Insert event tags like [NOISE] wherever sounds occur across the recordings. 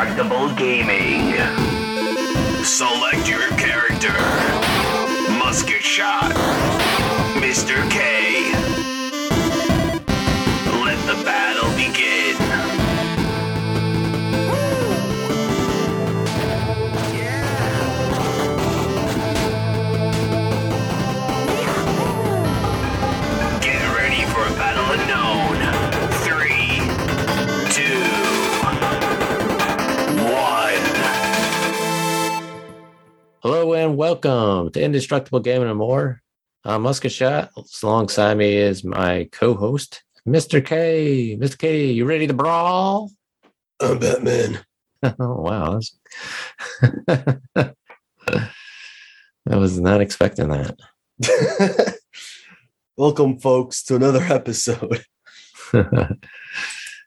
Indestructible Gaming. Select your character. Musket Shot. Mr. K. and welcome to Indestructible Gaming and More. I'm Musket Shot. Alongside me is my co-host, Mr. K. Mr. K, you ready to brawl? I'm Batman. [LAUGHS] oh wow. [LAUGHS] I was not expecting that. [LAUGHS] Welcome, folks, to another episode.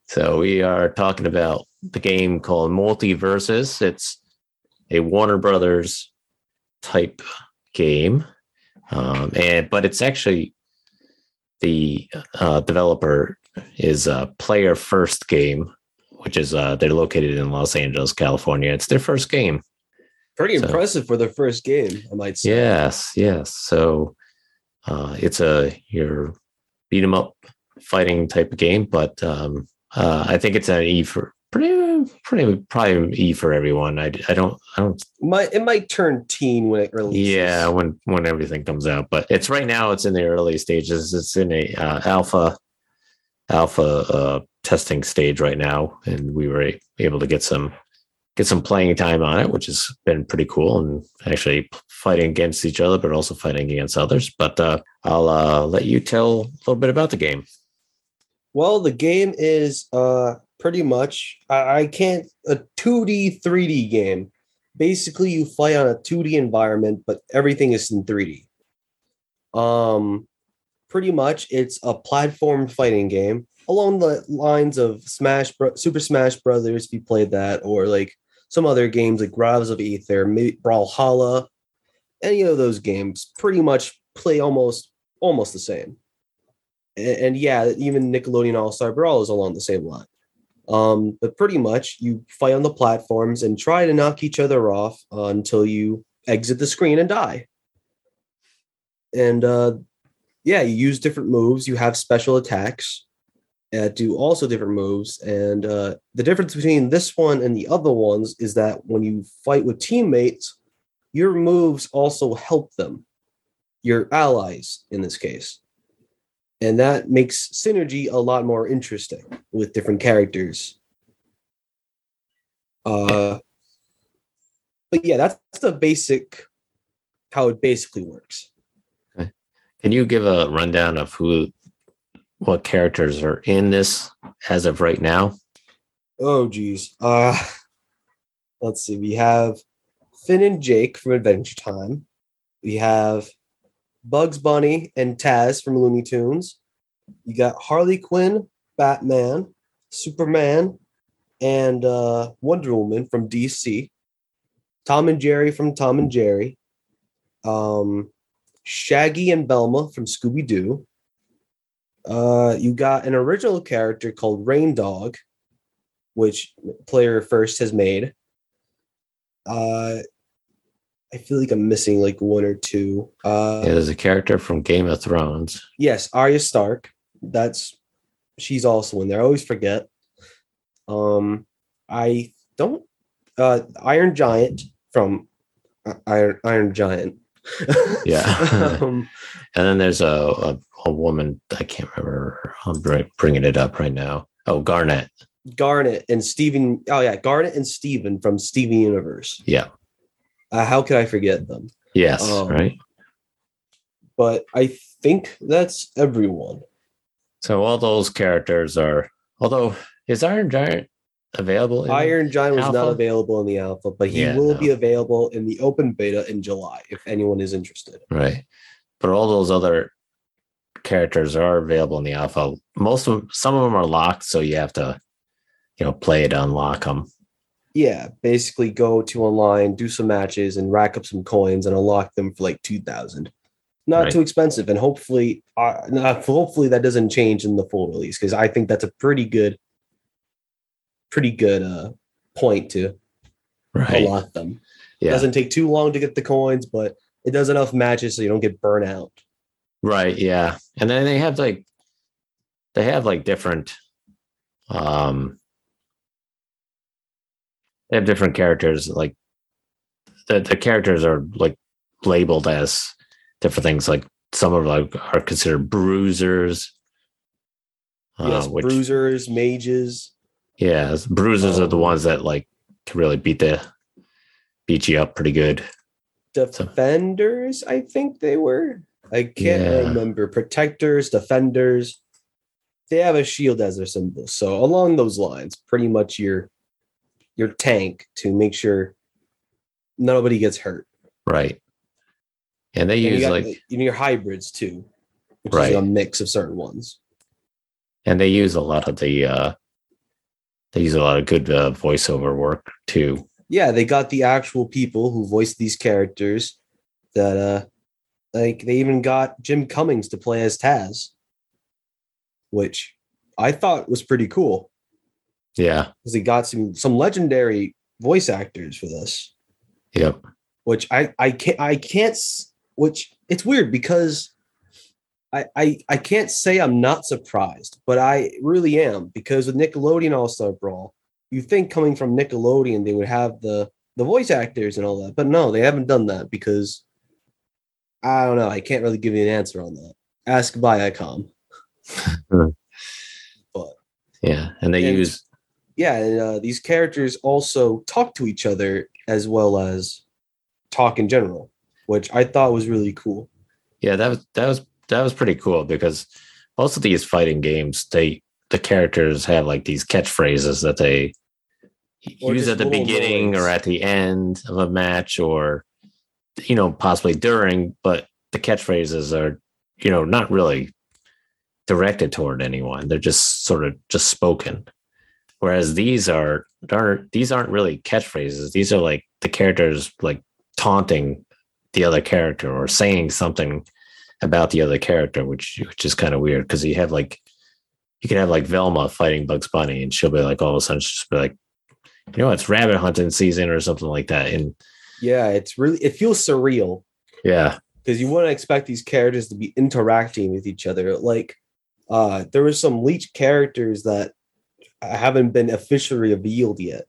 so we are talking about the game called MultiVersus. It's a Warner Brothers type game, um, and but it's actually the uh, developer is a Player First Game, which is uh, they're located in Los Angeles, California. It's their first game. Pretty So- impressive for their first game, I might say. Yes, yes. So uh, it's a your beat 'em up fighting type of game, but um, uh, I think it's an E for pretty, pretty probably E for everyone. I, I don't, I don't. my it might turn teen when it releases. Yeah, when when everything comes out, but it's right now. It's in the early stages. It's in a uh, alpha alpha uh, testing stage right now, and we were able to get some get some playing time on it, which has been pretty cool, and actually fighting against each other, but also fighting against others. But uh, I'll uh, let you tell a little bit about the game. Well, the game is uh pretty much I, I can't a 2D 3D game. Basically, you fight on a 2D environment, but everything is in 3D. Um pretty much it's a platform fighting game along the lines of Smash Bro- Super Smash Brothers if you played that or like some other games like Rivals of Aether, Brawlhalla, any of those games pretty much play almost almost the same and, and yeah, even Nickelodeon All Star Brawl is along the same line. Um, but pretty much, you fight on the platforms and try to knock each other off uh, until you exit the screen and die. And uh, yeah, you use different moves. You have special attacks that do also different moves. And uh, the difference between this one and the other ones is that when you fight with teammates, your moves also help them, your allies in this case and that makes synergy a lot more interesting with different characters. Uh but yeah that's the basic how it basically works. Okay. Can you give a rundown of who, what characters are in this as of right now? oh geez. Uh let's see. We have finn and jake from adventure time. We have bugs bunny and taz from looney tunes. You got harley quinn batman superman and uh wonder woman from dc tom and jerry from tom and jerry. Um shaggy and velma from scooby-doo. Uh you got an original character called reindog which player first has made. Uh, I feel like I'm missing like one or two. Uh, Yeah, there's a character from Game of Thrones. yes, Arya Stark. That's she's also in there. I always forget. Um, I don't. Uh, Iron Giant from uh, Iron Iron Giant. Yeah. [LAUGHS] um, [LAUGHS] And then there's a, a, a woman, I can't remember. I'm bringing it up right now. Oh, Garnet. Garnet and Steven. Oh yeah, Garnet and Steven from Steven Universe. Yeah. Uh, how could I forget them? Yes. Um, right. But I think that's everyone. So all those characters are, although is Iron Giant available? in- Iron Giant was not available in the alpha, but he Yeah, will no. be available in the open beta in July if anyone is interested. Right. But all those other characters are available in the alpha. Most of them, some of them are locked, so you have to, you know, play to unlock them. Yeah, basically go to online, do some matches, and rack up some coins and unlock them for like two thousand. Not Right. too expensive, and hopefully, uh, hopefully that doesn't change in the full release because I think that's a pretty good, pretty good uh point to Right. unlock them. It Yeah. doesn't take too long to get the coins, but it does enough matches so you don't get burnt out. Right. Yeah. And then they have like they have like different um they have different characters like the the characters are like labeled as different things like some of like are considered bruisers. Uh, yes, which bruisers, mages. yeah bruisers are the Um, ones that like can really beat the beat you up pretty good. Defenders i think they were. I can't Yeah. remember. Protectors defenders. They have a shield as their symbol. So along those lines pretty much your your tank to make sure nobody gets hurt. Right. And they and you use got like you your hybrids too which Right. is a mix of certain ones. And they use a lot of the uh they use a lot of good uh, voiceover work too. Yeah they got the actual people who voiced these characters that uh like they even got jim cummings to play as taz which i thought was pretty cool yeah because he got some some legendary voice actors for this yep which i i can't i can't which it's weird because I, I I can't say I'm not surprised, but I really am because with Nickelodeon All Star Brawl, you think coming from Nickelodeon they would have the the voice actors and all that, but no, they haven't done that because I don't know. I can't really give you an answer on that. Ask Viacom. [LAUGHS] Hmm. but yeah and they And- use yeah, and uh, these characters also talk to each other as well as talk in general, which I thought was really cool. yeah that was that was that was pretty cool because most of these fighting games they the characters have like these catchphrases that they Or use at the beginning noise. or at the end of a match or you know possibly during but the catchphrases are you know not really directed toward anyone they're just sort of just spoken whereas these are aren't these aren't really catchphrases. These are like the characters like taunting the other character or saying something about the other character which which is kind of weird because you have like you can have like Velma fighting Bugs Bunny and she'll be like all of a sudden she'll just be like you know it's rabbit hunting season or something like that. And Yeah, it's really it feels surreal. Yeah. Because you wouldn't expect these characters to be interacting with each other. Like, uh, there were some leech characters that haven't been officially revealed yet.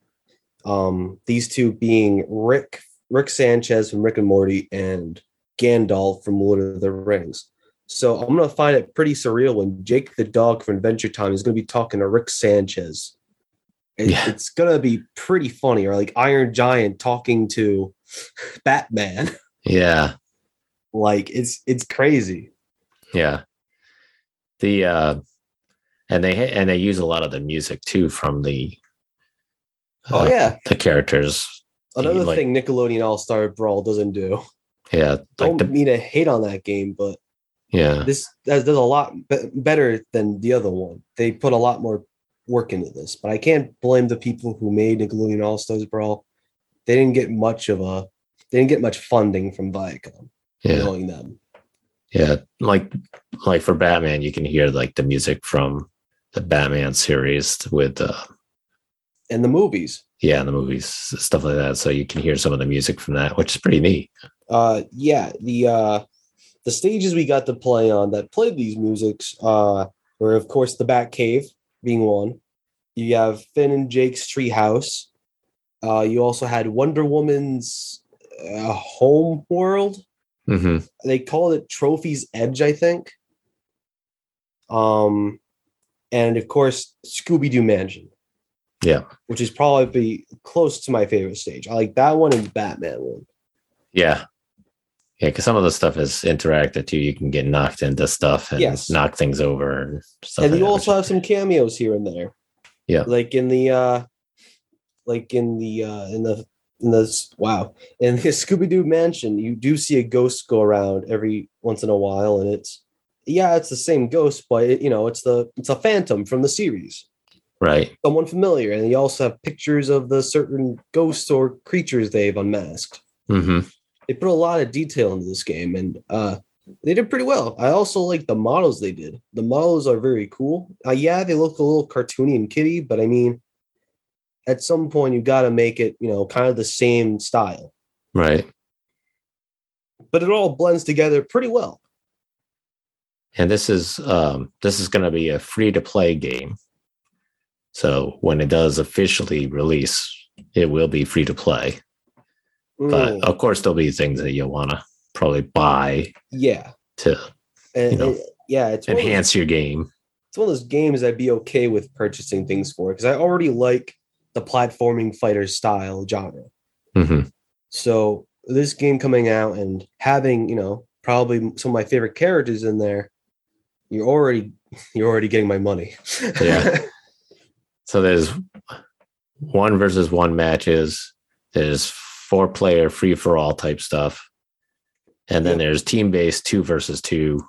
Um, these two being Rick Rick Sanchez from Rick and Morty and Gandalf from Lord of the Rings. So I'm gonna find it pretty surreal when Jake the dog from Adventure Time is gonna be talking to Rick Sanchez. It- Yeah. It's gonna be pretty funny, or like Iron Giant talking to [LAUGHS] Batman. yeah like it's it's crazy. yeah the uh and they and they use a lot of the music too from the Oh uh, yeah, the characters another like- thing Nickelodeon All Star Brawl doesn't do. yeah like Don't mean to hate on that game, but yeah this does, does a lot be- better than the other one. They put a lot more work into this, but I can't blame the people who made Nickelodeon All Stars Brawl. They didn't get much of a, they didn't get much funding from Viacom. yeah Knowing them, yeah like like for batman you can hear like the music from the batman series with uh and the movies. yeah the movies stuff like that so you can hear some of the music from that which is pretty neat Uh, yeah, the uh, the stages we got to play on that played these musics uh, were of course the Bat Cave being one. You have Finn and Jake's treehouse. Uh, you also had Wonder Woman's uh, home world. hmm They called it Trophy's Edge, I think. Um, and of course Scooby Doo Mansion, yeah which is probably close to my favorite stage. I like that one and Batman one. yeah yeah because some of the stuff is interactive too you can get knocked into stuff and Yes. knock things over and stuff and like you also have some cameos here and there. Yeah. Like in the uh like in the uh in the in the wow. In the [LAUGHS] Scooby Doo mansion, you do see a ghost go around every once in a while, and it's yeah, it's the same ghost, but it, you know, it's the it's a phantom from the series. right Someone familiar. And you also have pictures of the certain ghosts or creatures they've unmasked. hmm They put a lot of detail into this game and uh they did pretty well. I also like the models they did. The models are very cool. Uh, yeah, they look a little cartoony and kitty, but I mean, at some point you got to make it, you know, kind of the same style. Right. But it all blends together pretty well. And this is um, this is going to be a free to play game. So when it does officially release, it will be free to play. But Mm, of course, there'll be things that you'll want to probably buy yeah. to And, You know, and- yeah, it's of those- enhance your game. it's one of those games I'd be okay with purchasing things for because I already like the platforming fighter style genre. hmm So this game coming out and having, you know, probably some of my favorite characters in there, you're already you're already getting my money. Yeah. [LAUGHS] So there's one versus one matches. There's four player free for all type stuff, and then Yeah. there's team based two versus two.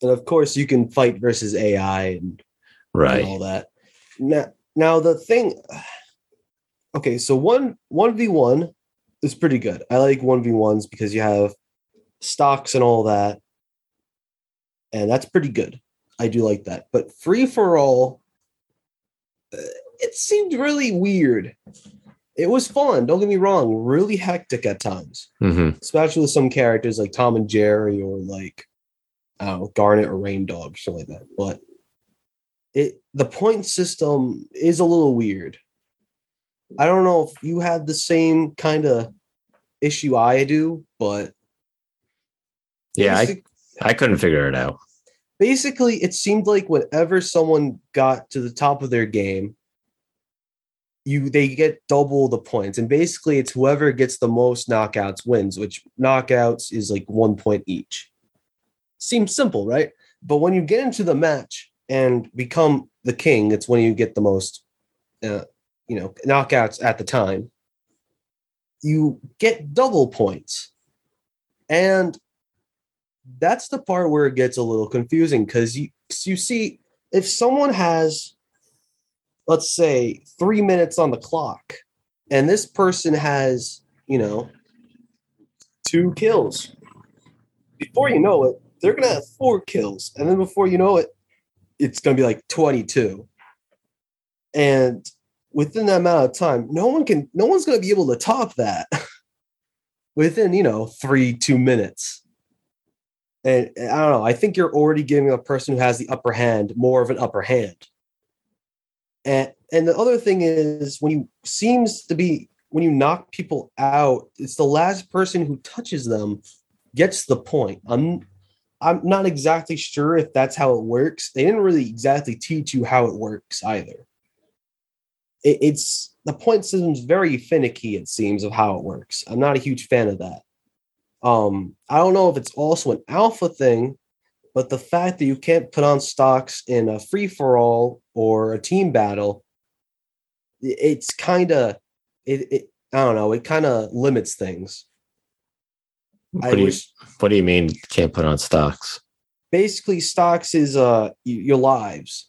and of course you can fight versus AI and, and Right. all that. Now now the thing okay, so one one v one is pretty good. I like one v ones because you have stocks and all that, and that's pretty good. I do like that. But free for all, uh, it seemed really weird. It was fun. Don't get me wrong. Really hectic at times, hmm especially with some characters like Tom and Jerry or like I don't know, Garnet or Reindog, something like that. But it the point system is a little weird. I don't know if you had the same kind of issue I do, but Yeah, I, I couldn't figure it out. basically it seemed like whenever someone got to the top of their game you they get double the points. And basically it's whoever gets the most knockouts wins which knockouts is like one point each. Seems simple right? But when you get into the match and become the king it's when you get the most uh, you know knockouts at the time. You get double points. And that's the part where it gets a little confusing because you you see if someone has let's say three minutes on the clock and this person has you know two kills before you know it they're gonna have four kills and then before you know it it's gonna be like 22 and within that amount of time no one can no one's gonna be able to top that [LAUGHS] within you know three two minutes and I don't know. I think you're already giving a person who has the upper hand more of an upper hand. And and the other thing is when you seems to be when you knock people out, it's the last person who touches them gets the point. I'm I'm not exactly sure if that's how it works. They didn't really exactly teach you how it works either. It, it's the point system's very finicky, it seems, of how it works. I'm not a huge fan of that. Um, I don't know if it's also an alpha thing, but the fact that you can't put on stocks in a free for all or a team battle, it's kind of it, it. I don't know. It kind of limits things. What do you wish What do you mean can't put on stocks? basically stocks is uh your lives.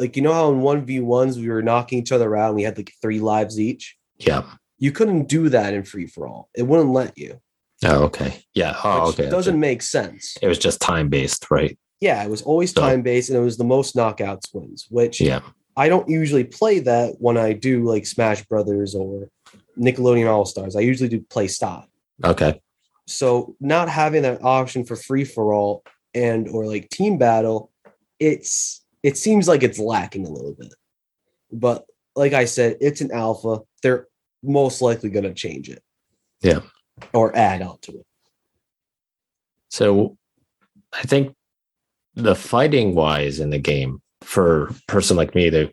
Like you know how in one v ones we were knocking each other out and we had like three lives each. Yeah. You couldn't do that in free for all. It wouldn't let you. Oh, okay. Yeah. Oh, okay. Doesn't make sense. It was just time based, right? Yeah, it was always So- time based, and it was the most knockouts wins. Which Yeah. I don't usually play that when I do like Smash Brothers or Nickelodeon All Stars. I usually do play stock. Okay. So not having that option for free for all and or like team battle, it's it seems like it's lacking a little bit. But like I said, it's an alpha. They're most likely going to change it. Yeah. Or add on to it. So I think the fighting wise in the game for a person like me that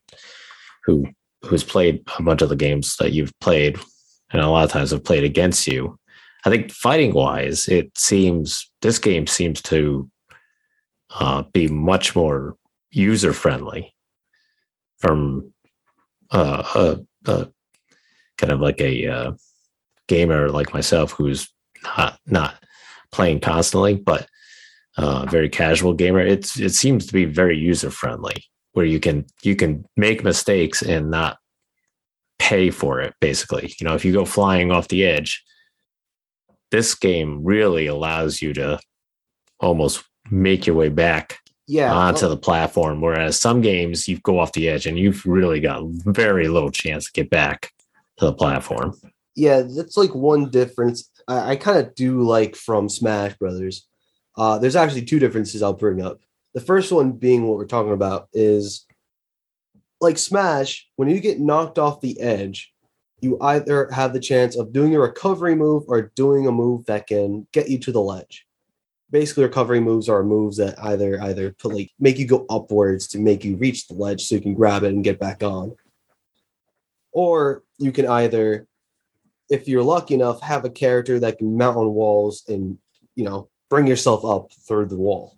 who who's played a bunch of the games that you've played and a lot of times have played against you, I think fighting wise, it seems this game seems to uh, be much more user friendly from uh, a, a kind of like a uh, gamer like myself who's not not playing constantly, but uh, very casual gamer. It's it seems to be very user friendly, where you can you can make mistakes and not pay for it. Basically, you know, if you go flying off the edge, this game really allows you to almost make your way back Yeah. onto well, the platform. Whereas some games you go off the edge and you've really got very little chance to get back to the platform. Yeah, that's like one difference. I, I kind of do like from Smash Brothers. Uh, there's actually two differences I'll bring up. The first one being what we're talking about is like Smash, when you get knocked off the edge, you either have the chance of doing a recovery move or doing a move that can get you to the ledge. Basically, recovery moves are moves that either either put like make you go upwards to make you reach the ledge so you can grab it and get back on. Or you can either, if you're lucky enough, have a character that can mount on walls and you know bring yourself up through the wall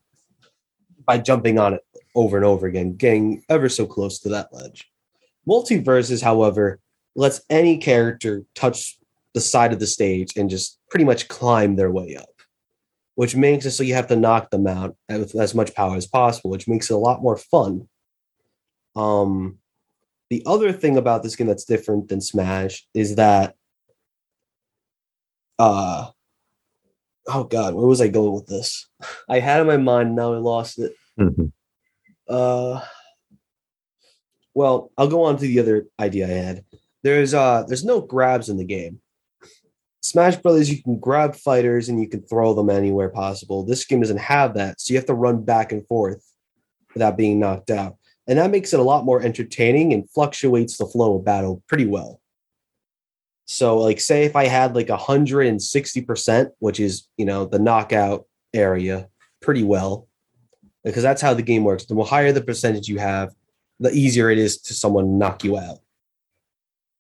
by jumping on it over and over again, getting ever so close to that ledge. MultiVersus, however, lets any character touch the side of the stage and just pretty much climb their way up, which makes it so you have to knock them out with as much power as possible, which makes it a lot more fun. Um, the other thing about this game that's different than Smash is that, uh, oh god, where was I going with this? [LAUGHS] I had it in my mind, now I lost it. Mhm. Uh, well, I'll go on to the other idea I had. There's uh, there's no grabs in the game. Smash Brothers, you can grab fighters and you can throw them anywhere possible. This game doesn't have that, so you have to run back and forth without being knocked out, and that makes it a lot more entertaining and fluctuates the flow of battle pretty well. So, like, say if I had like hundred and sixty percent, which is you know the knockout area, pretty well, because that's how the game works. The more higher the percentage you have, the easier it is to someone knock you out.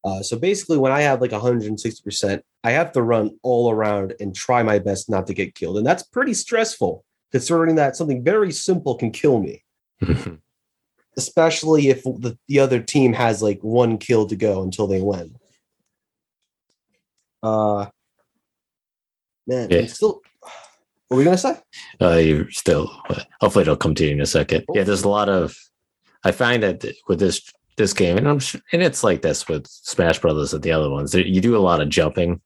Uh, so basically, when I have like 160%, I have to run all around and try my best not to get killed. And that's pretty stressful, considering that something very simple can kill me, [LAUGHS] especially if the, the other team has like one kill to go until they win. Uh, man, Yeah. it's still. What were we gonna say? uh, you're still hopefully it'll come to you in a second. Yeah, there's a lot of I find that with this this game, and I'm sure, and it's like this with Smash Brothers and the other ones. You do a lot of jumping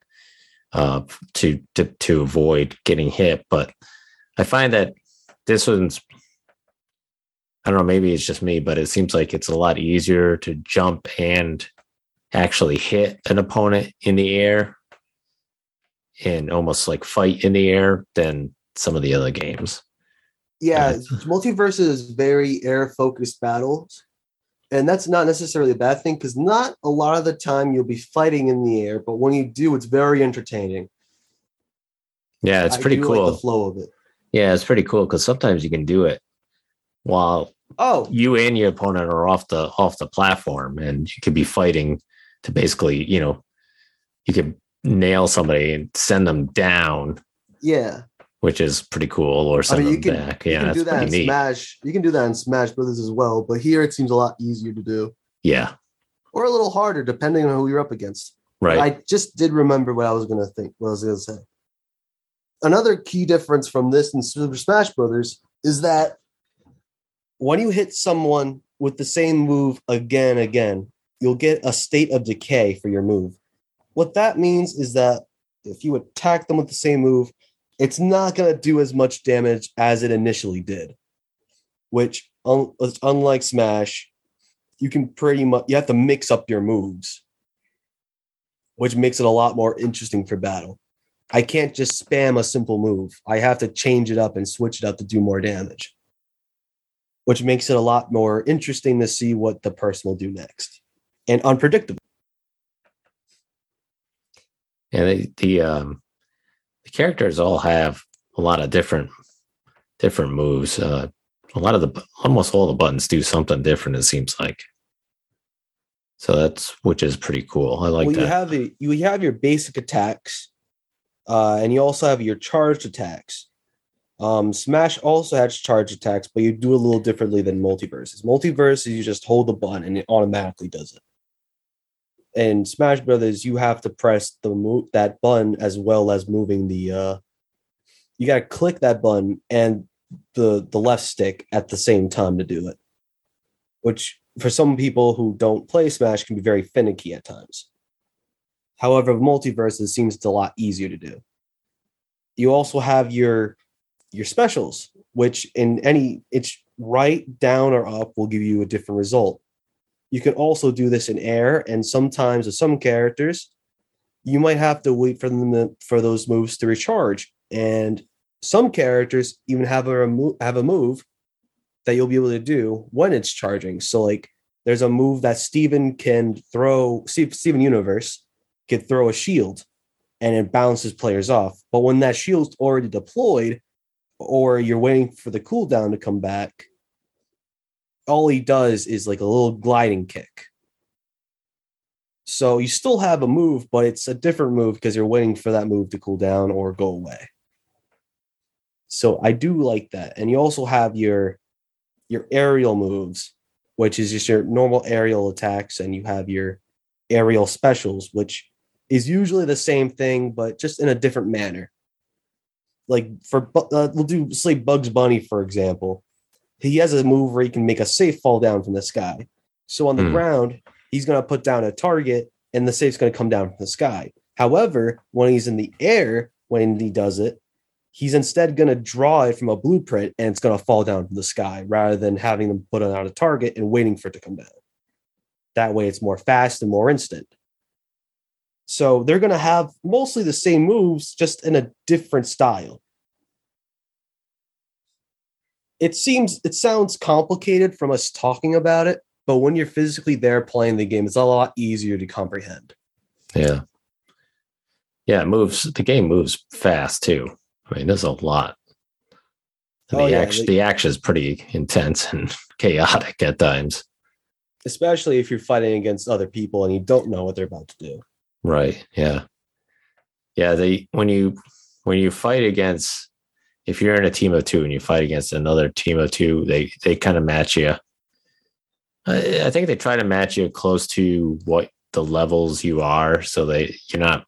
uh, to to to avoid getting hit, but I find that this one's I don't know, maybe it's just me, but it seems like it's a lot easier to jump and actually hit an opponent in the air and almost like fight in the air than some of the other games. yeah, [LAUGHS] multiverse is very air focused battles. And that's not necessarily a bad thing because not a lot of the time you'll be fighting in the air, but when you do, it's very entertaining. Yeah, it's I pretty cool. Like the flow of it. yeah, it's pretty cool because sometimes you can do it while Oh, you and your opponent are off the off the platform, and you could be fighting to basically, you know, you could nail somebody and send them down, yeah. which is pretty cool, or I send mean, you them can, back. you Yeah, can do that pretty in neat. Smash. You can do that in Smash Brothers as well, but here it seems a lot easier to do, Yeah, or a little harder depending on who you're up against. right. I just did remember what I was going to think. What I was going to say. Another key difference from this and Super Smash Brothers is that when you hit someone with the same move again again, you'll get a state of decay for your move. What that means is that if you attack them with the same move, it's not going to do as much damage as it initially did. Which, un- unlike Smash, you can pretty much you have to mix up your moves which makes it a lot more interesting for battle. I can't just spam a simple move. I have to change it up and switch it up to do more damage, which makes it a lot more interesting to see what the person will do next and unpredictable. And they, the um the characters all have a lot of different different moves. Uh, a lot of the almost all the buttons do something different. It seems like. So that's which is pretty cool. I like well, that. you have the, you have your basic attacks, uh, and you also have your charged attacks. Um, Smash also has charged attacks, but you do a little differently than MultiVersus. MultiVersus, you just hold the button and it automatically does it. In Smash Brothers, you have to press the move that button as well as moving the. Uh, you got to click that button and the the left stick at the same time to do it, which for some people who don't play Smash can be very finicky at times. However, MultiVersus seems a lot easier to do. You also have your your specials, which in any it's right, down, or up will give you a different result. You can also do this in air, and sometimes with some characters, you might have to wait for them to- for those moves to recharge. And some characters even have a remo- have a move that you'll be able to do when it's charging. So like there's a move that Steven can throw Steve- Steven Universe can throw a shield and it bounces players off. But when that shield's already deployed or you're waiting for the cooldown to come back, all he does is like a little gliding kick. So you still have a move, but it's a different move because you're waiting for that move to cool down or go away. So I do like that. And you also have your your aerial moves, which is just your normal aerial attacks, and you have your aerial specials, which is usually the same thing, but just in a different manner. Like for uh, we'll do say Bugs Bunny for example, he has a move where he can make a safe fall down from the sky. So on the Hmm. ground, he's going to put down a target, and the safe's going to come down from the sky. However, when he's in the air, when he does it, he's instead going to draw it from a blueprint and it's going to fall down from the sky rather than having them put it on a target and waiting for it to come down. That way it's more fast and more instant. So they're going to have mostly the same moves, just in a different style. It seems, it sounds complicated from us talking about it, but when you're physically there playing the game, it's a lot easier to comprehend. Yeah. Yeah, it moves. The game moves fast too. I mean, there's a lot. Oh, the yeah, action, the action is pretty intense [LAUGHS] and chaotic at times. Especially if you're fighting against other people and you don't know what they're about to do. Right. Yeah. Yeah. They when you when you fight against if you're in a team of two and you fight against another team of two, they they kind of match you. I, I think they try to match you close to what the levels you are, so they you're not.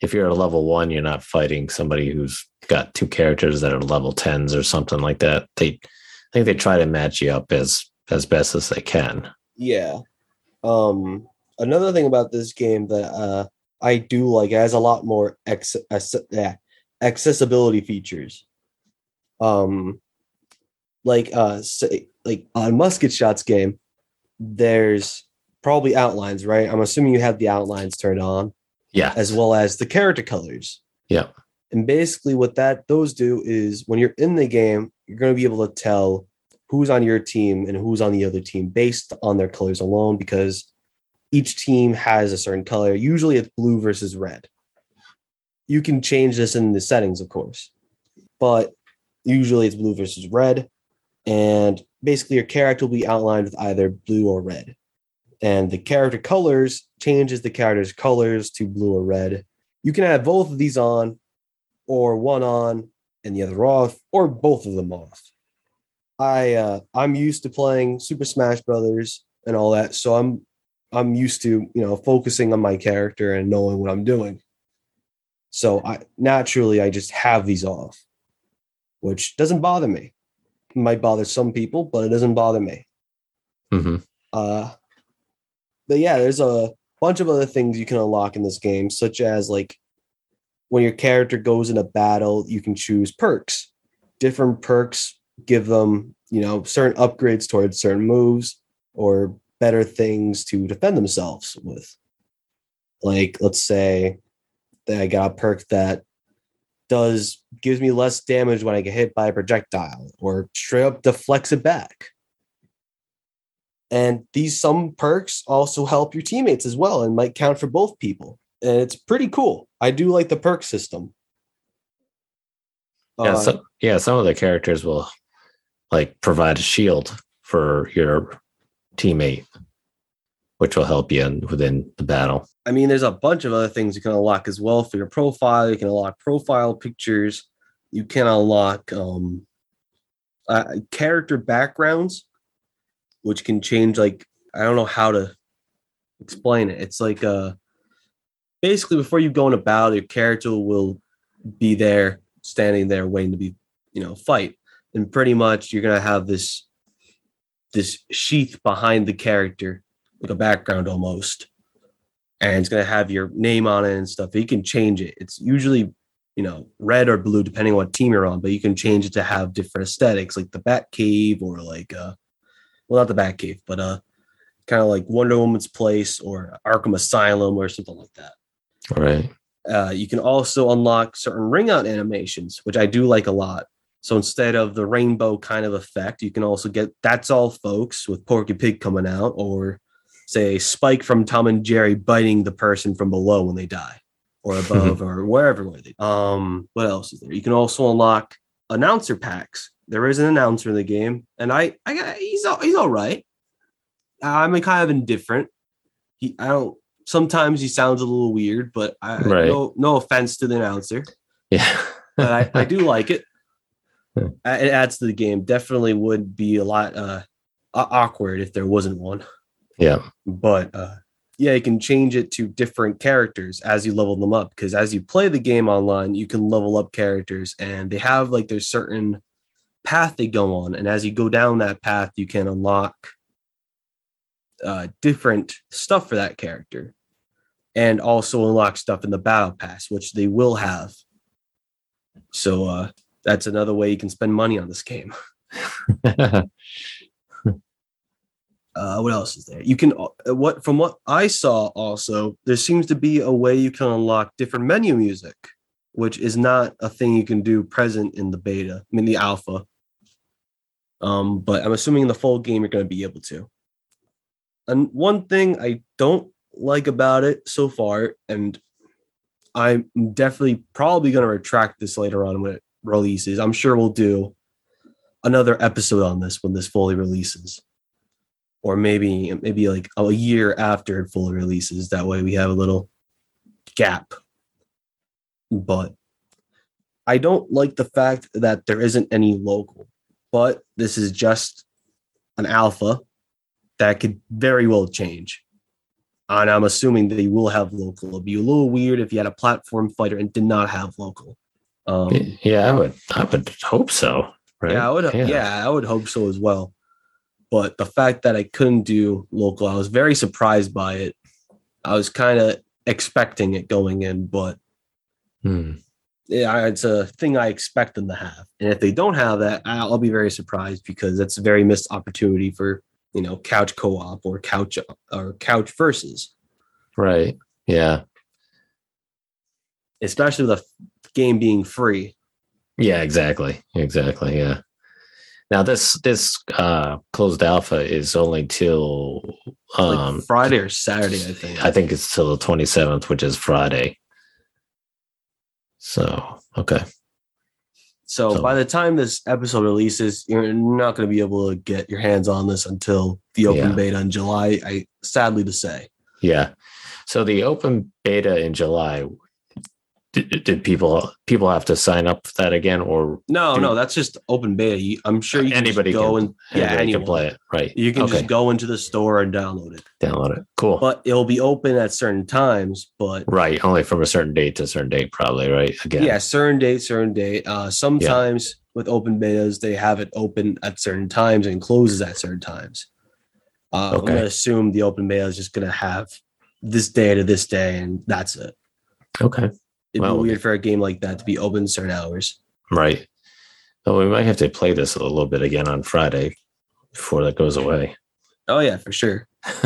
If you're a level one, you're not fighting somebody who's got two characters that are level tens or something like that. They, I think they try to match you up as as best as they can. Yeah. Um another thing about this game that uh I do like it has a lot more ex- yeah, accessibility features. Um like uh say, like on musket shots game there's probably outlines, right? I'm assuming you have the outlines turned on Yeah. as well as the character colors. Yeah. And basically what that those do is when you're in the game, you're going to be able to tell who's on your team and who's on the other team based on their colors alone because each team has a certain color. Usually it's blue versus red. You can change this in the settings, of course. But usually it's blue versus red and basically your character will be outlined with either blue or red and the character colors changes the character's colors to blue or red. You can have both of these on, or one on and the other off, or both of them off. I uh, I'm used to playing Super Smash Brothers and all that, so I'm I'm used to you know focusing on my character and knowing what I'm doing. So I naturally I just have these off, which doesn't bother me. It might bother some people, but it doesn't bother me. hmm Uh, but yeah, there's a bunch of other things you can unlock in this game, such as like when your character goes in a battle, you can choose perks. Different perks give them, you know, certain upgrades towards certain moves or better things to defend themselves with. Like, let's say that I got a perk that does gives me less damage when I get hit by a projectile, or straight up deflects it back. And these some perks also help your teammates as well and might count for both people. And it's pretty cool. I do like the perk system. Yeah, Uh, so, yeah. Some of the characters will like provide a shield for your teammate, which will help you in, within the battle. I mean, there's a bunch of other things you can unlock as well for your profile. You can unlock profile pictures. You can unlock um, uh, character backgrounds, which can change. Like I don't know how to explain it. It's like uh, basically before you go in a battle, your character will be there, standing there, waiting to be, you know, fight. And pretty much you're gonna have this this sheath behind the character, like a background almost and it's gonna have your name on it and stuff. You can change it. It's usually you know, red or blue, depending on what team you're on, but you can change it to have different aesthetics, like the Bat Cave or like uh well not the Bat Cave, but uh kind of like Wonder Woman's place or Arkham Asylum or something like that. Right. Uh, you can also unlock certain ring out animations, which I do like a lot. So instead of the rainbow kind of effect, you can also get that's all folks with Porky Pig coming out, or say Spike from Tom and Jerry biting the person from below when they die, or [LAUGHS] above, or wherever where they. Um, what else is there? You can also unlock announcer packs. There is an announcer in the game, and I, I got he's all, he's all right. I'm kind of indifferent. He, I don't. Sometimes he sounds a little weird, but I Right. no no offense to the announcer Yeah. but I, I do like it. [LAUGHS] Uh, It adds to the game. Definitely would be a lot uh, awkward if there wasn't one. Yeah. But uh, yeah, you can change it to different characters as you level them up. Because as you play the game online, you can level up characters, and they have like there's certain path they go on, and as you go down that path, you can unlock uh, different stuff for that character, and also unlock stuff in the battle pass, which they will have. So uh, that's another way you can spend money on this game. [LAUGHS] Uh, what else is there? You can uh, what from what I saw also there seems to be a way you can unlock different menu music, which is not a thing you can do present in the beta, I mean the alpha. Um, but I'm assuming in the full game you're going to be able to. And one thing I don't like about it so far, and I'm definitely probably going to retract this later on when it releases. I'm sure we'll do another episode on this when this fully releases or maybe maybe like a year after it fully releases. That way we have a little gap. But I don't like the fact that there isn't any local. But this is just an alpha that could very well change. And I'm assuming they will have local. It'd be a little weird if you had a platform fighter and did not have local. Um, yeah, I would I would hope so. Right. yeah, I would. Yeah. I would hope so as well. But the fact that I couldn't do local, I was very surprised by it. I was kind of expecting it going in, but Hmm. yeah, it's a thing I expect them to have. And if they don't have that, I'll be very surprised because that's a very missed opportunity for you know couch co-op or couch or couch versus, Right. Yeah. especially with the game being free. Yeah, exactly. Exactly. Yeah. Now this this uh closed alpha is only till Like um Friday or Saturday, I think. I think it's till the 27th, which is Friday. So, okay. So, So- by the time this episode releases, you're not going to be able to get your hands on this until the open Yeah. beta in July. I sadly to say. Yeah. So the open beta in July did, did people people have to sign up for that again or No, no, that's just open beta. You, I'm sure you can anybody just go can, and yeah, anyone. can play it, right? You can okay. just go into the store and download it. download it. Cool. But it'll be open at certain times. But right, only from a certain date to a certain date, probably, right? Again. yeah, certain date, certain date. Uh, sometimes with open betas, they have it open at certain times and closes at certain times. Uh, I'm going to assume the open beta is just going to have this day to this day, and that's it. Okay. It'd Well, be weird for a game like that to be open certain hours. Right. Oh, we might have to play this a little bit again on Friday before that goes away. Oh yeah, for sure. [LAUGHS] [LAUGHS]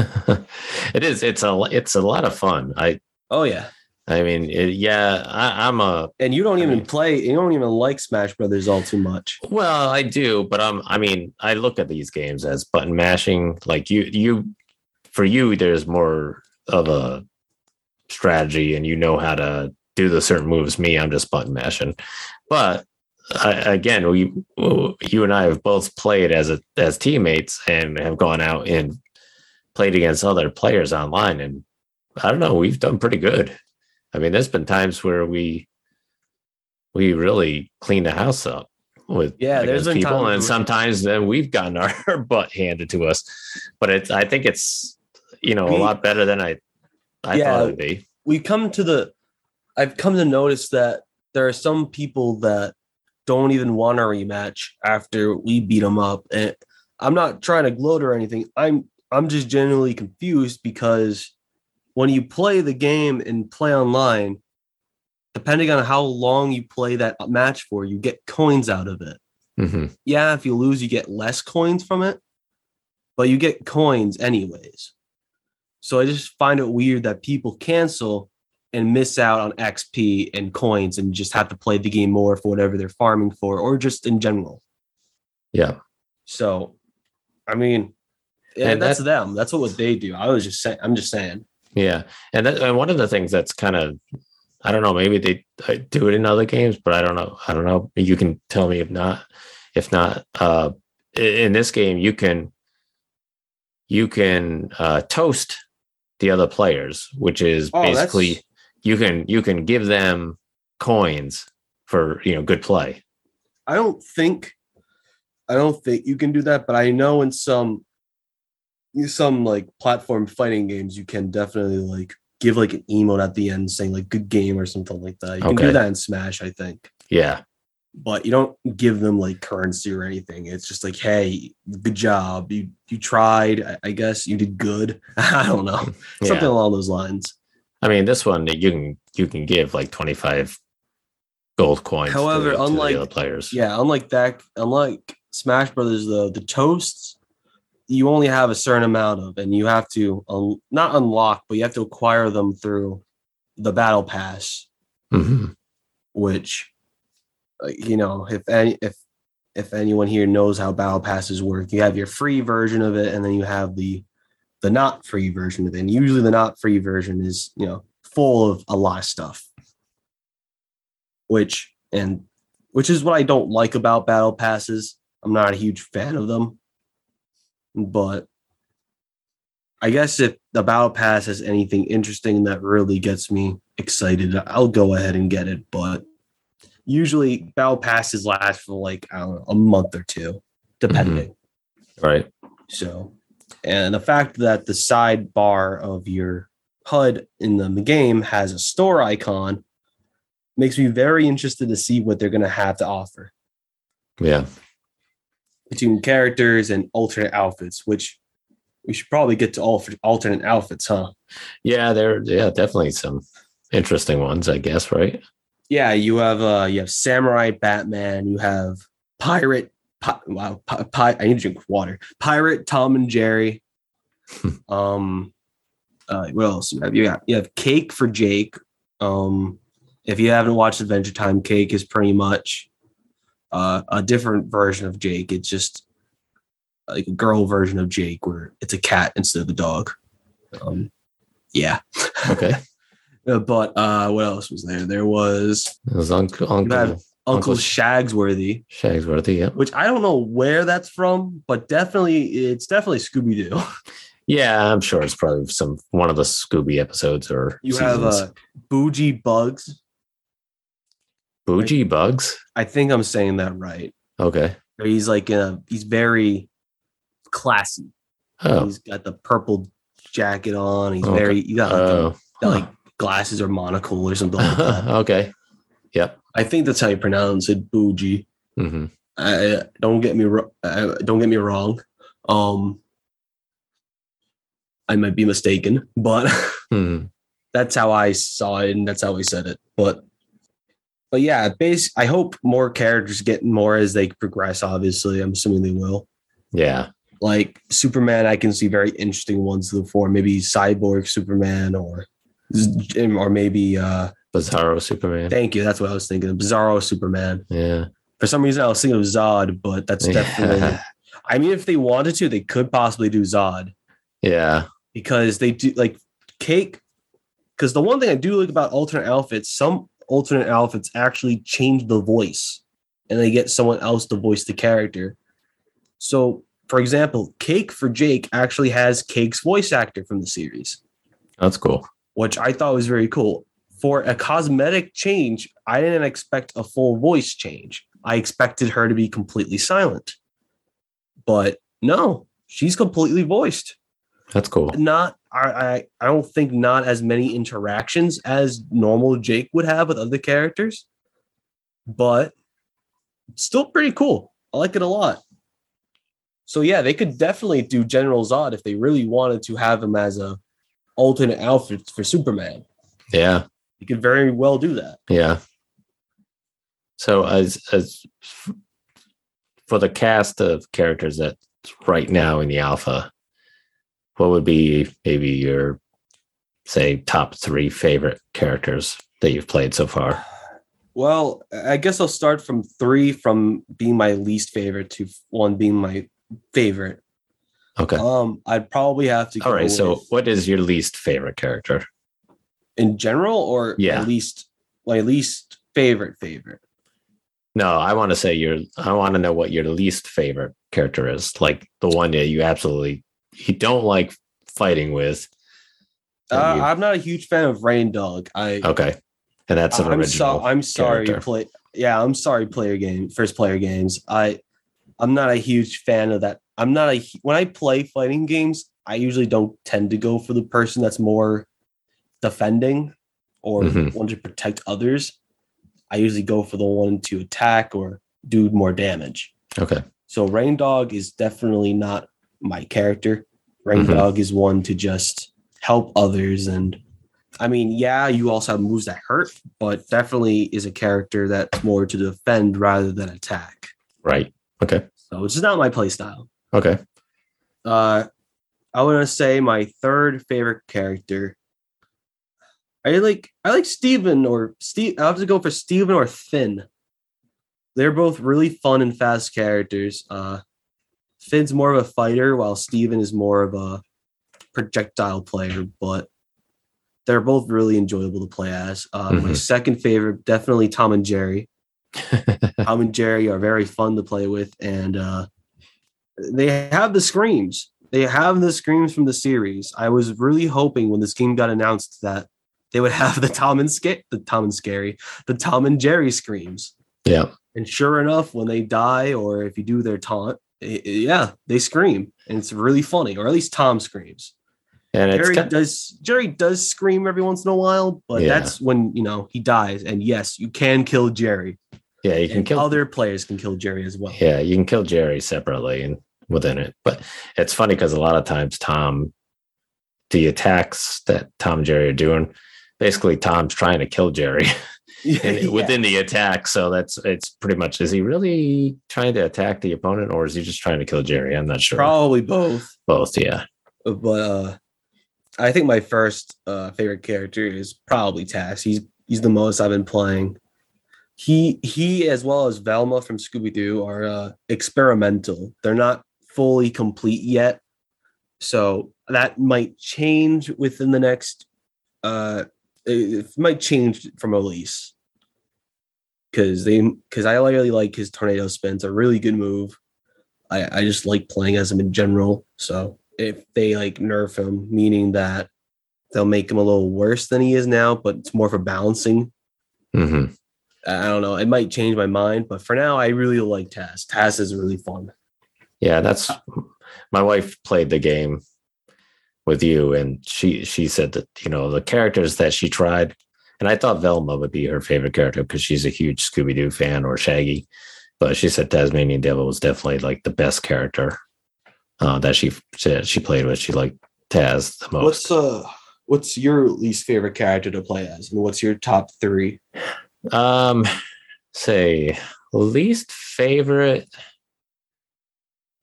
it is. It's a. It's a lot of fun. I. Oh yeah. I mean, it, yeah. I, I'm a. And you don't I even mean- play. You don't even like Smash Brothers all too much. Well, I do, but I'm. I mean, I look at these games as button mashing. Like you, you, for you, there's more of a strategy, and you know how to do the certain moves. Me, I'm just button mashing. But I, again, we, you and I have both played as a as teammates and have gone out and played against other players online, and I don't know, we've done pretty good. I mean, there's been times where we we really cleaned the house up with Yeah, there's people, times and sometimes then we've gotten [LAUGHS] our butt handed to us. But it's I think it's you know We- a lot better than I I Yeah. thought it'd be. We come to the. I've come to notice that there are some people that don't even want a rematch after we beat them up, and I'm not trying to gloat or anything. I'm I'm just genuinely confused because when you play the game and play online, depending on how long you play that match for, you get coins out of it. hmm Yeah, if you lose, you get less coins from it, but you get coins anyways. So I just find it weird that people cancel and miss out on XP and coins and just have to play the game more for whatever they're farming for or just in general. Yeah. So, I mean, yeah, And that's that- them. That's what they do. I was just saying. I'm just saying. Yeah, and that, and one of the things that's kind of, I don't know, maybe they uh, do it in other games, but I don't know. I don't know. You can tell me if not. If not, uh, in this game, you can you can uh, toast the other players, which is Oh, basically you can you can give them coins for you know good play. I don't think, I don't think you can do that. But I know in some, some like platform fighting games, you can definitely like give like an emote at the end saying like "good game" or something like that. You can do that in Smash, I think. Yeah, But you don't give them like currency or anything. It's just like, hey, good job. You you tried. I, I guess you did good. [LAUGHS] I don't know. [LAUGHS] yeah. Something along those lines. I mean, this one you can you can give like twenty five gold coins. to However, to the unlike- other players, Yeah, unlike that, unlike Smash Brothers, the the toasts you only have a certain amount of, and you have to un- not unlock, but you have to acquire them through the battle pass, Mhm. which uh, you know, if any if if anyone here knows how battle passes work, you have your free version of it, and then you have the the not free version of it. And usually, the not free version is you know full of a lot of stuff, which and which is what I don't like about battle passes. I'm not a huge fan of them, but I guess if the battle pass has anything interesting that really gets me excited, I'll go ahead and get it. But usually, battle passes last for like I don't know a month or two, depending. Mm-hmm. right. So, and the fact that the sidebar of your HUD in the game has a store icon makes me very interested to see what they're going to have to offer Yeah. between characters and alternate outfits, which we should probably get to all alternate outfits, huh? Yeah, there. Yeah, definitely some interesting ones, I guess. Right. Yeah, you have uh you have samurai Batman, you have pirate pi- wow, pi- pi- I need to drink water. Pirate Tom and Jerry. um uh what else you have? You have you have Cake for Jake. Um if you haven't watched Adventure Time, Cake is pretty much uh a different version of Jake. It's just like a girl version of Jake where it's a cat instead of a dog. Um yeah. Okay. [LAUGHS] Uh, But uh what else was there? There was It was Uncle Uncle Uncle Uncle- Shagsworthy, Shagsworthy. Yeah. which I don't know where that's from, but definitely it's definitely Scooby Doo. [LAUGHS] Yeah, I'm sure it's probably some one of the Scooby episodes or You have seasons. uh, Bougie Bugs. Bougie Bugs. I think I'm saying that right. Okay. He's like uh he's very classy. Oh. He's got the purple jacket on. He's Okay. very you got like, Oh. got, like glasses or monocle or something like [LAUGHS] that. okay. Yep. I think that's how you pronounce it, Bougie. hmm I, don't get me wrong. Don't get me wrong. Um, I might be mistaken, but [LAUGHS] hmm that's how I saw it, and that's how I said it. But, but yeah, base. I hope more characters get more as they progress. Obviously, I'm assuming they will. Yeah. Like Superman, I can see very interesting ones to look for. Maybe Cyborg Superman, or or maybe. uh Bizarro Superman. Thank you. That's what I was thinking. Bizarro Superman. Yeah. For some reason, I was thinking of Zod, but that's definitely. [LAUGHS] I mean, if they wanted to, they could possibly do Zod yeah. because they do like cake. Because the one thing I do like about alternate outfits, some alternate outfits actually change the voice and they get someone else to voice the character. So, for example, Cake for Jake actually has Cake's voice actor from the series, That's cool. which I thought was very cool. For a cosmetic change, I didn't expect a full voice change. I expected her to be completely silent. But no, she's completely voiced That's cool. not I, I I don't think not as many interactions as normal Jake would have with other characters, but still pretty cool. I like it a lot. So yeah, they could definitely do General Zod if they really wanted to have him as a alternate outfit for Superman. Yeah. You could very well do that. Yeah. So as as for the cast of characters that's right now in the alpha, what would be maybe your say top three favorite characters that you've played so far? Well, I guess I'll start from three from being my least favorite to one being my favorite. Okay. Um, I'd probably have to. All right. go So what is your least favorite character? In general, or Yeah. my least my least favorite favorite. No, I want to say your I want to know what your least favorite character is. Like the one that you absolutely you don't like fighting with. Uh, I'm not a huge fan of Reindog. I okay. And that's an I'm original. so, I'm sorry, character. play. Yeah, I'm sorry. Player game, first player games. I, I'm not a huge fan of that. I'm not a when I play fighting games. I usually don't tend to go for the person that's more defending or Mhm. want to protect others. I usually go for the one to attack or do more damage. okay. So Reindog is definitely not my character. Rain Mhm. Dog is one to just help others and I mean, yeah, you also have moves that hurt, but definitely is a character that's more to defend rather than attack. Right. Okay. So it's just not my play style. Okay. Uh I want to say my third favorite character. I like I like Steven or Steve. I have to go for Steven or Finn. They're both really fun and fast characters. Uh Finn's more of a fighter, while Steven is more of a projectile player, but they're both really enjoyable to play as. Uh, My Mhm. second favorite, definitely Tom and Jerry. [LAUGHS] Tom and Jerry are very fun to play with, and uh, they have the screams. They have the screams from the series. I was really hoping when this game got announced that they would have the Tom and Sca- the Tom and Scary, the Tom and Jerry screams. yeah. And sure enough, when they die or if you do their taunt, i- i- yeah, they scream, and it's really funny. Or at least Tom screams. And it's Jerry kind does. Jerry does scream every once in a while, but Yeah. that's when you know he dies. And yes, you can kill Jerry. yeah, you can and kill other players can kill Jerry as well. Yeah, you can kill Jerry separately and within it. But it's funny because a lot of times Tom, the attacks that Tom and Jerry are doing, basically Tom's trying to kill Jerry [LAUGHS] Yeah. within the attack. So that's it's pretty much is he really trying to attack the opponent or is he just trying to kill Jerry? I'm not sure. Probably both. Both, yeah. But uh I think my first uh favorite character is probably Taz. He's he's the most I've been playing. He he as well as Velma from Scooby Doo are uh experimental. They're not fully complete yet. So that might change within the next uh it, might change from release. Cause they because I really like his tornado spins, a really good move. I, I just like playing as him in general. So if they like nerf him, meaning that they'll make him a little worse than he is now, but it's more for balancing. hmm I I don't know. It might change my mind, but for now, I really like Taz. Taz is really fun. Yeah, that's my wife played the game with you and she she said that, you know, the characters that she tried and I thought Velma would be her favorite character because she's a huge Scooby Doo fan or Shaggy. But she said Tasmanian Devil was definitely like the best character uh, that she she she played with. She liked Taz the most. What's uh, what's your least favorite character to play as, and what's your top three? Um, say least favorite.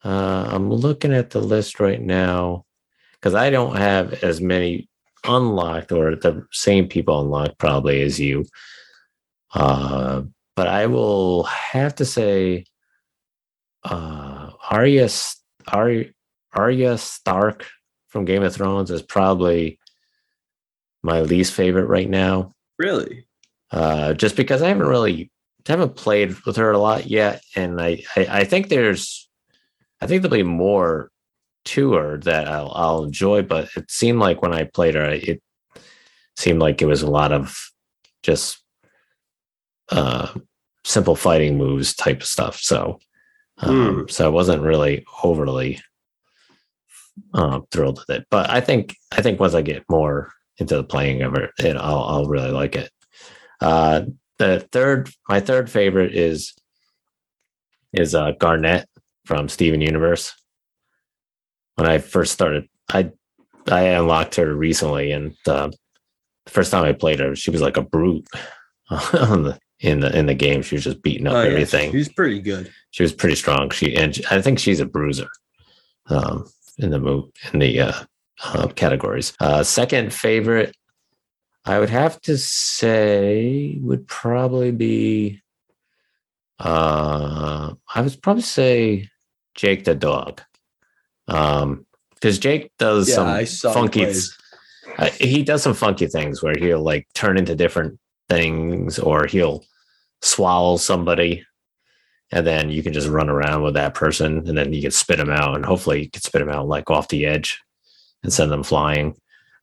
Uh, I'm looking at the list right now because I don't have as many unlocked or the same people unlocked probably as you. Uh, but I will have to say, uh, Arya Arya Arya Stark from Game of Thrones is probably my least favorite right now Really? uh, just because I haven't really haven't played with her a lot yet, and I, I I think there's I think there'll be more to her that I'll, I'll enjoy. But it seemed like when I played her, it seemed like it was a lot of just uh, simple fighting moves type of stuff. So um, so I wasn't really overly uh, thrilled with it. But I think I think once I get more into the playing of it, it I'll I'll really like it. Uh, the third, my third favorite is is uh, Garnet from Steven Universe. When I first started, I I unlocked her recently, and uh, the first time I played her, she was like a brute [LAUGHS] on the in the in the game. She was just beating up Oh, yeah, everything. He's pretty good. She was pretty strong. She and I think she's a bruiser um, in the move in the uh, uh, categories. Uh, second favorite, I would have to say, would probably be. Uh, I would probably say Jake the dog, um, because Jake does Yeah, some I saw him funky. Uh, he does some funky things where he'll like turn into different things, or he'll swallow somebody and then you can just run around with that person and then you can spit them out and hopefully you can spit them out like off the edge and send them flying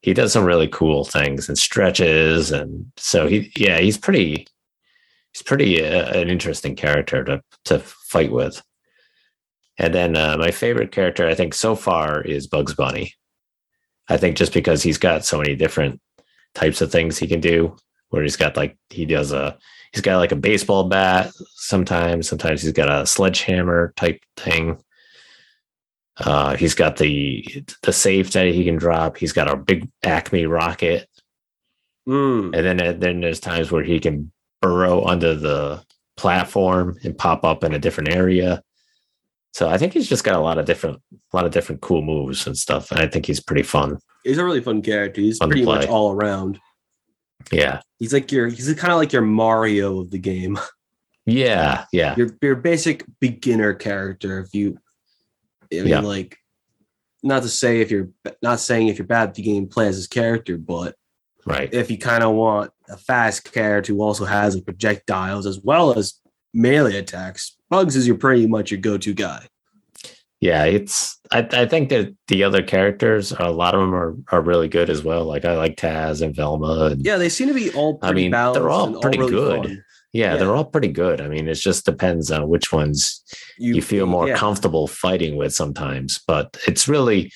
he does some really cool things and stretches and so he yeah he's pretty he's pretty uh, an interesting character to to fight with and then uh, my favorite character i think so far is bugs bunny. I think just because he's got so many different types of things he can do where he's got like he does a he's got like a baseball bat sometimes sometimes he's got a sledgehammer type thing. Uh he's got the the safe that he can drop. He's got a big acme rocket. Mm. and then then there's times where he can burrow under the platform and pop up in a different area so i think he's just got a lot of different a lot of different cool moves and stuff and i think he's pretty fun He's a really fun character. He's Fun pretty much all around. yeah He's like your he's kind of like your Mario of the game. [LAUGHS] yeah yeah Your your basic beginner character. If you, I mean, Yeah. like, not to say if you're not saying if you're bad at the game, play as his character, but right if you kind of want a fast character who also has like projectiles as well as melee attacks, Bugs is your pretty much your go-to guy. yeah it's I, I think that the other characters a lot of them are, are really good as well like i like taz and velma and Yeah, they seem to be all. I Pretty mean, they're all pretty really good. fun. yeah, Yeah. they're all pretty good i mean it just depends on which ones you, feel more yeah. comfortable fighting with sometimes but it's really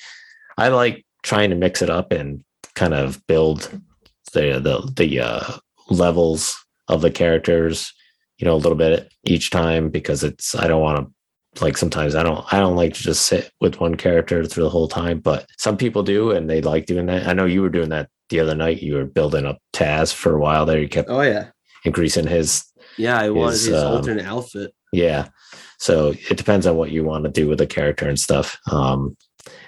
i like trying to mix it up and kind of build the the the uh, levels of the characters you know a little bit each time because it's i don't want to like sometimes i don't i don't like to just sit with one character through the whole time but some people do and they like doing that i know you were doing that the other night you were building up taz for a while there you kept Oh yeah, increasing his yeah. I was His, his um, alternate outfit. yeah. So it depends on what you want to do with the character and stuff. Um,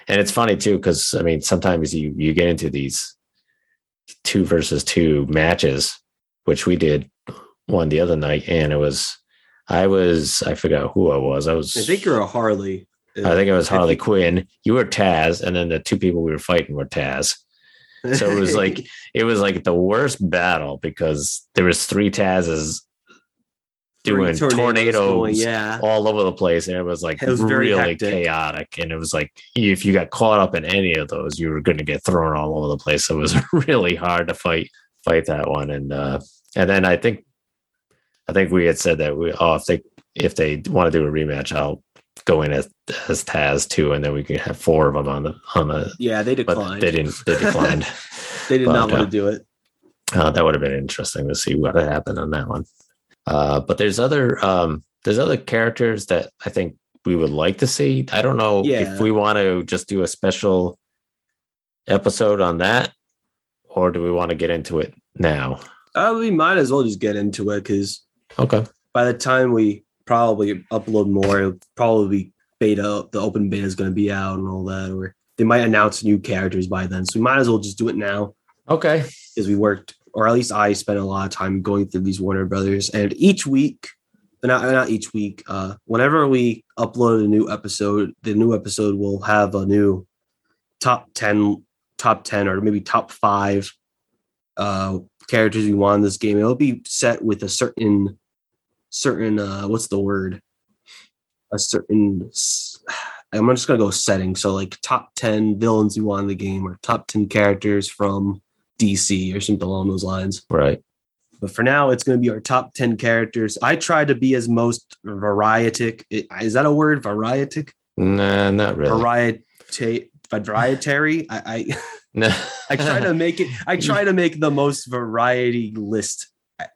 and it's funny too, because I mean, sometimes you you get into these two versus two matches, which we did one the other night, and it was I was I forgot who I was. I was I think you're a Harley. I think it was Harley Quinn. You were Taz, and then the two people we were fighting were Taz. So it was like [LAUGHS] it was like the worst battle because there was three Tazes Three doing tornadoes tornadoes, going, yeah. all over the place, and it was like It was really chaotic. And it was like if you got caught up in any of those, you were going to get thrown all over the place. So it was [LAUGHS] really hard to fight fight that one. And uh, and then I think I think we had said that we oh if they if they want to do a rematch, I'll go in as as Taz too, and then we can have four of them on the on the. yeah, they But declined. they didn't. They declined. [LAUGHS] They did not want uh, to do it. Uh, that would have been interesting to see what happened on that one. Uh, but there's other um, there's other characters that I think we would like to see. I don't know Yeah. if we want to just do a special episode on that, or do we want to get into it now? Uh, we might as well just get into it because Okay. by the time we probably upload more, it'll probably be beta. The open beta is going to be out and all that, or they might announce new characters by then. So we might as well just do it now Okay. because we worked, or at least I spent a lot of time going through these Warner Brothers. And each week, not not each week, uh, whenever we upload a new episode, the new episode will have a new top ten, top ten, or maybe top five uh, characters we want in this game. It'll be set with a certain, certain uh, what's the word? A certain. i'm just gonna go setting. So like top ten villains you want in the game, or top ten characters from DC or something along those lines. Right. But for now, it's going to be our top 10 characters. I try to be as most varietic. Is that a word? Varietic? Nah, not really. Variety. Varietary. I, I [LAUGHS] No. [LAUGHS] I try to make it. I try to make the most variety list.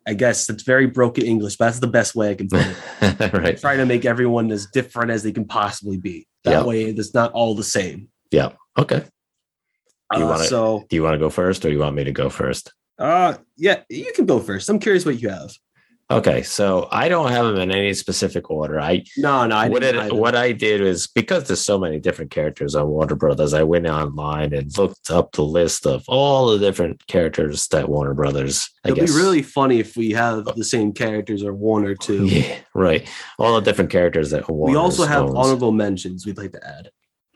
I- guess it's very broken English, but that's the best way I can put it. [LAUGHS] right. try to make everyone as different as they can possibly be. That Yeah. way, it's not all the same. Yeah. Okay. You Uh, wanna- so Do you want to go first, or do you want me to go first? Uh yeah, you can go first. I'm curious what you have. Okay, so I don't have them in any specific order. I no, no. I what, it, what I did was because there's so many different characters on Warner Brothers, I went online and looked up the list of all the different characters that Warner Brothers. It'd be really funny if we have the same characters or one or two. Yeah, right. All the different characters that Warner. We also have owns. honorable mentions. We'd like to add.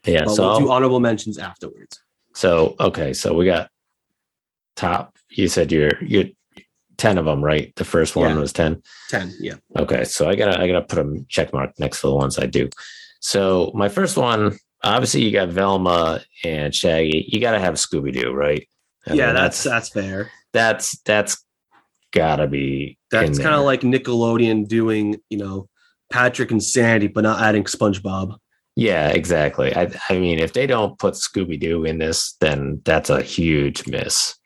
Yeah, but so we'll do honorable mentions afterwards. So okay, so we got top. You said you're you're 10 of them, right? The first one yeah. was 10. 10, yeah. Okay, so I got to I got to put a check mark next to the ones I do. So, my first one, obviously you got Velma and Shaggy. You got to have Scooby Doo, right? I yeah, that's, that's that's fair. That's that's gotta be. That's kind of like Nickelodeon doing, you know, Patrick and Sandy, but not adding SpongeBob. Yeah, exactly. I, I mean, if they don't put Scooby Doo in this, then that's a huge miss.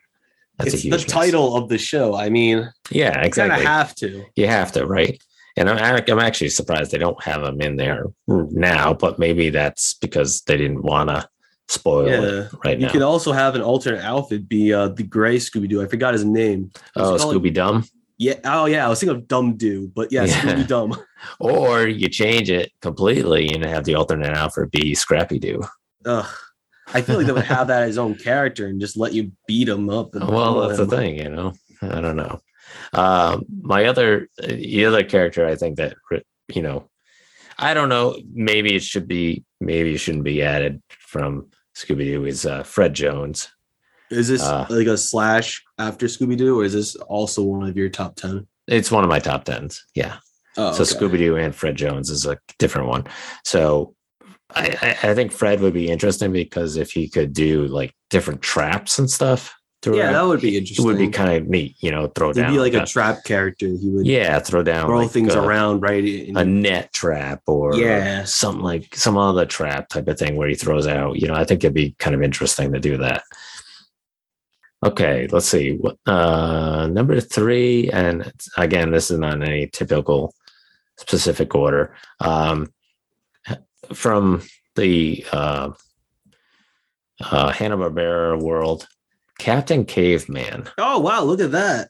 That's it's the miss. title of the show. I mean, Yeah, exactly. of have to. you have to, right? And I'm, I'm actually surprised they don't have them in there now, but maybe that's because they didn't want to spoil Yeah. it right You now. You could also have an alternate outfit be uh, the gray Scooby Doo. I forgot his name. oh, Scooby Dumb. Yeah. Oh, yeah. I was thinking of Dumb Doo, but yeah, Yeah. Scooby Dumb. [LAUGHS] [LAUGHS] Or you change it completely and have the alternate outfit be Scrappy Doo. Ugh. I feel like they would have that as own character and just let you beat him up. and Well, that's the thing, you know. I don't know. Um, my other, the other character, I think that you know, I don't know. Maybe it should be, maybe it shouldn't be added from Scooby Doo. Is uh, Fred Jones? Is this Uh, like a slash after Scooby Doo, or is this also one of your top ten? It's one of my top tens. Yeah. Oh, so okay. Scooby Doo and Fred Jones is a different one. So I, I, think Fred would be interesting because if he could do like different traps and stuff, Yeah, that would be interesting. it would be kind of neat. You know, throw He'd down be like a a- trap character. He would yeah, throw down throw like, things uh, around, right? in- a net trap or Yeah. something like some other trap type of thing where he throws out. You know, I think it'd be kind of interesting to do that. Okay, let's see. What uh number three, and again, this is not in any typical specific order. Um from the uh uh Hanna Barbera world, Captain Caveman. oh wow, look at that!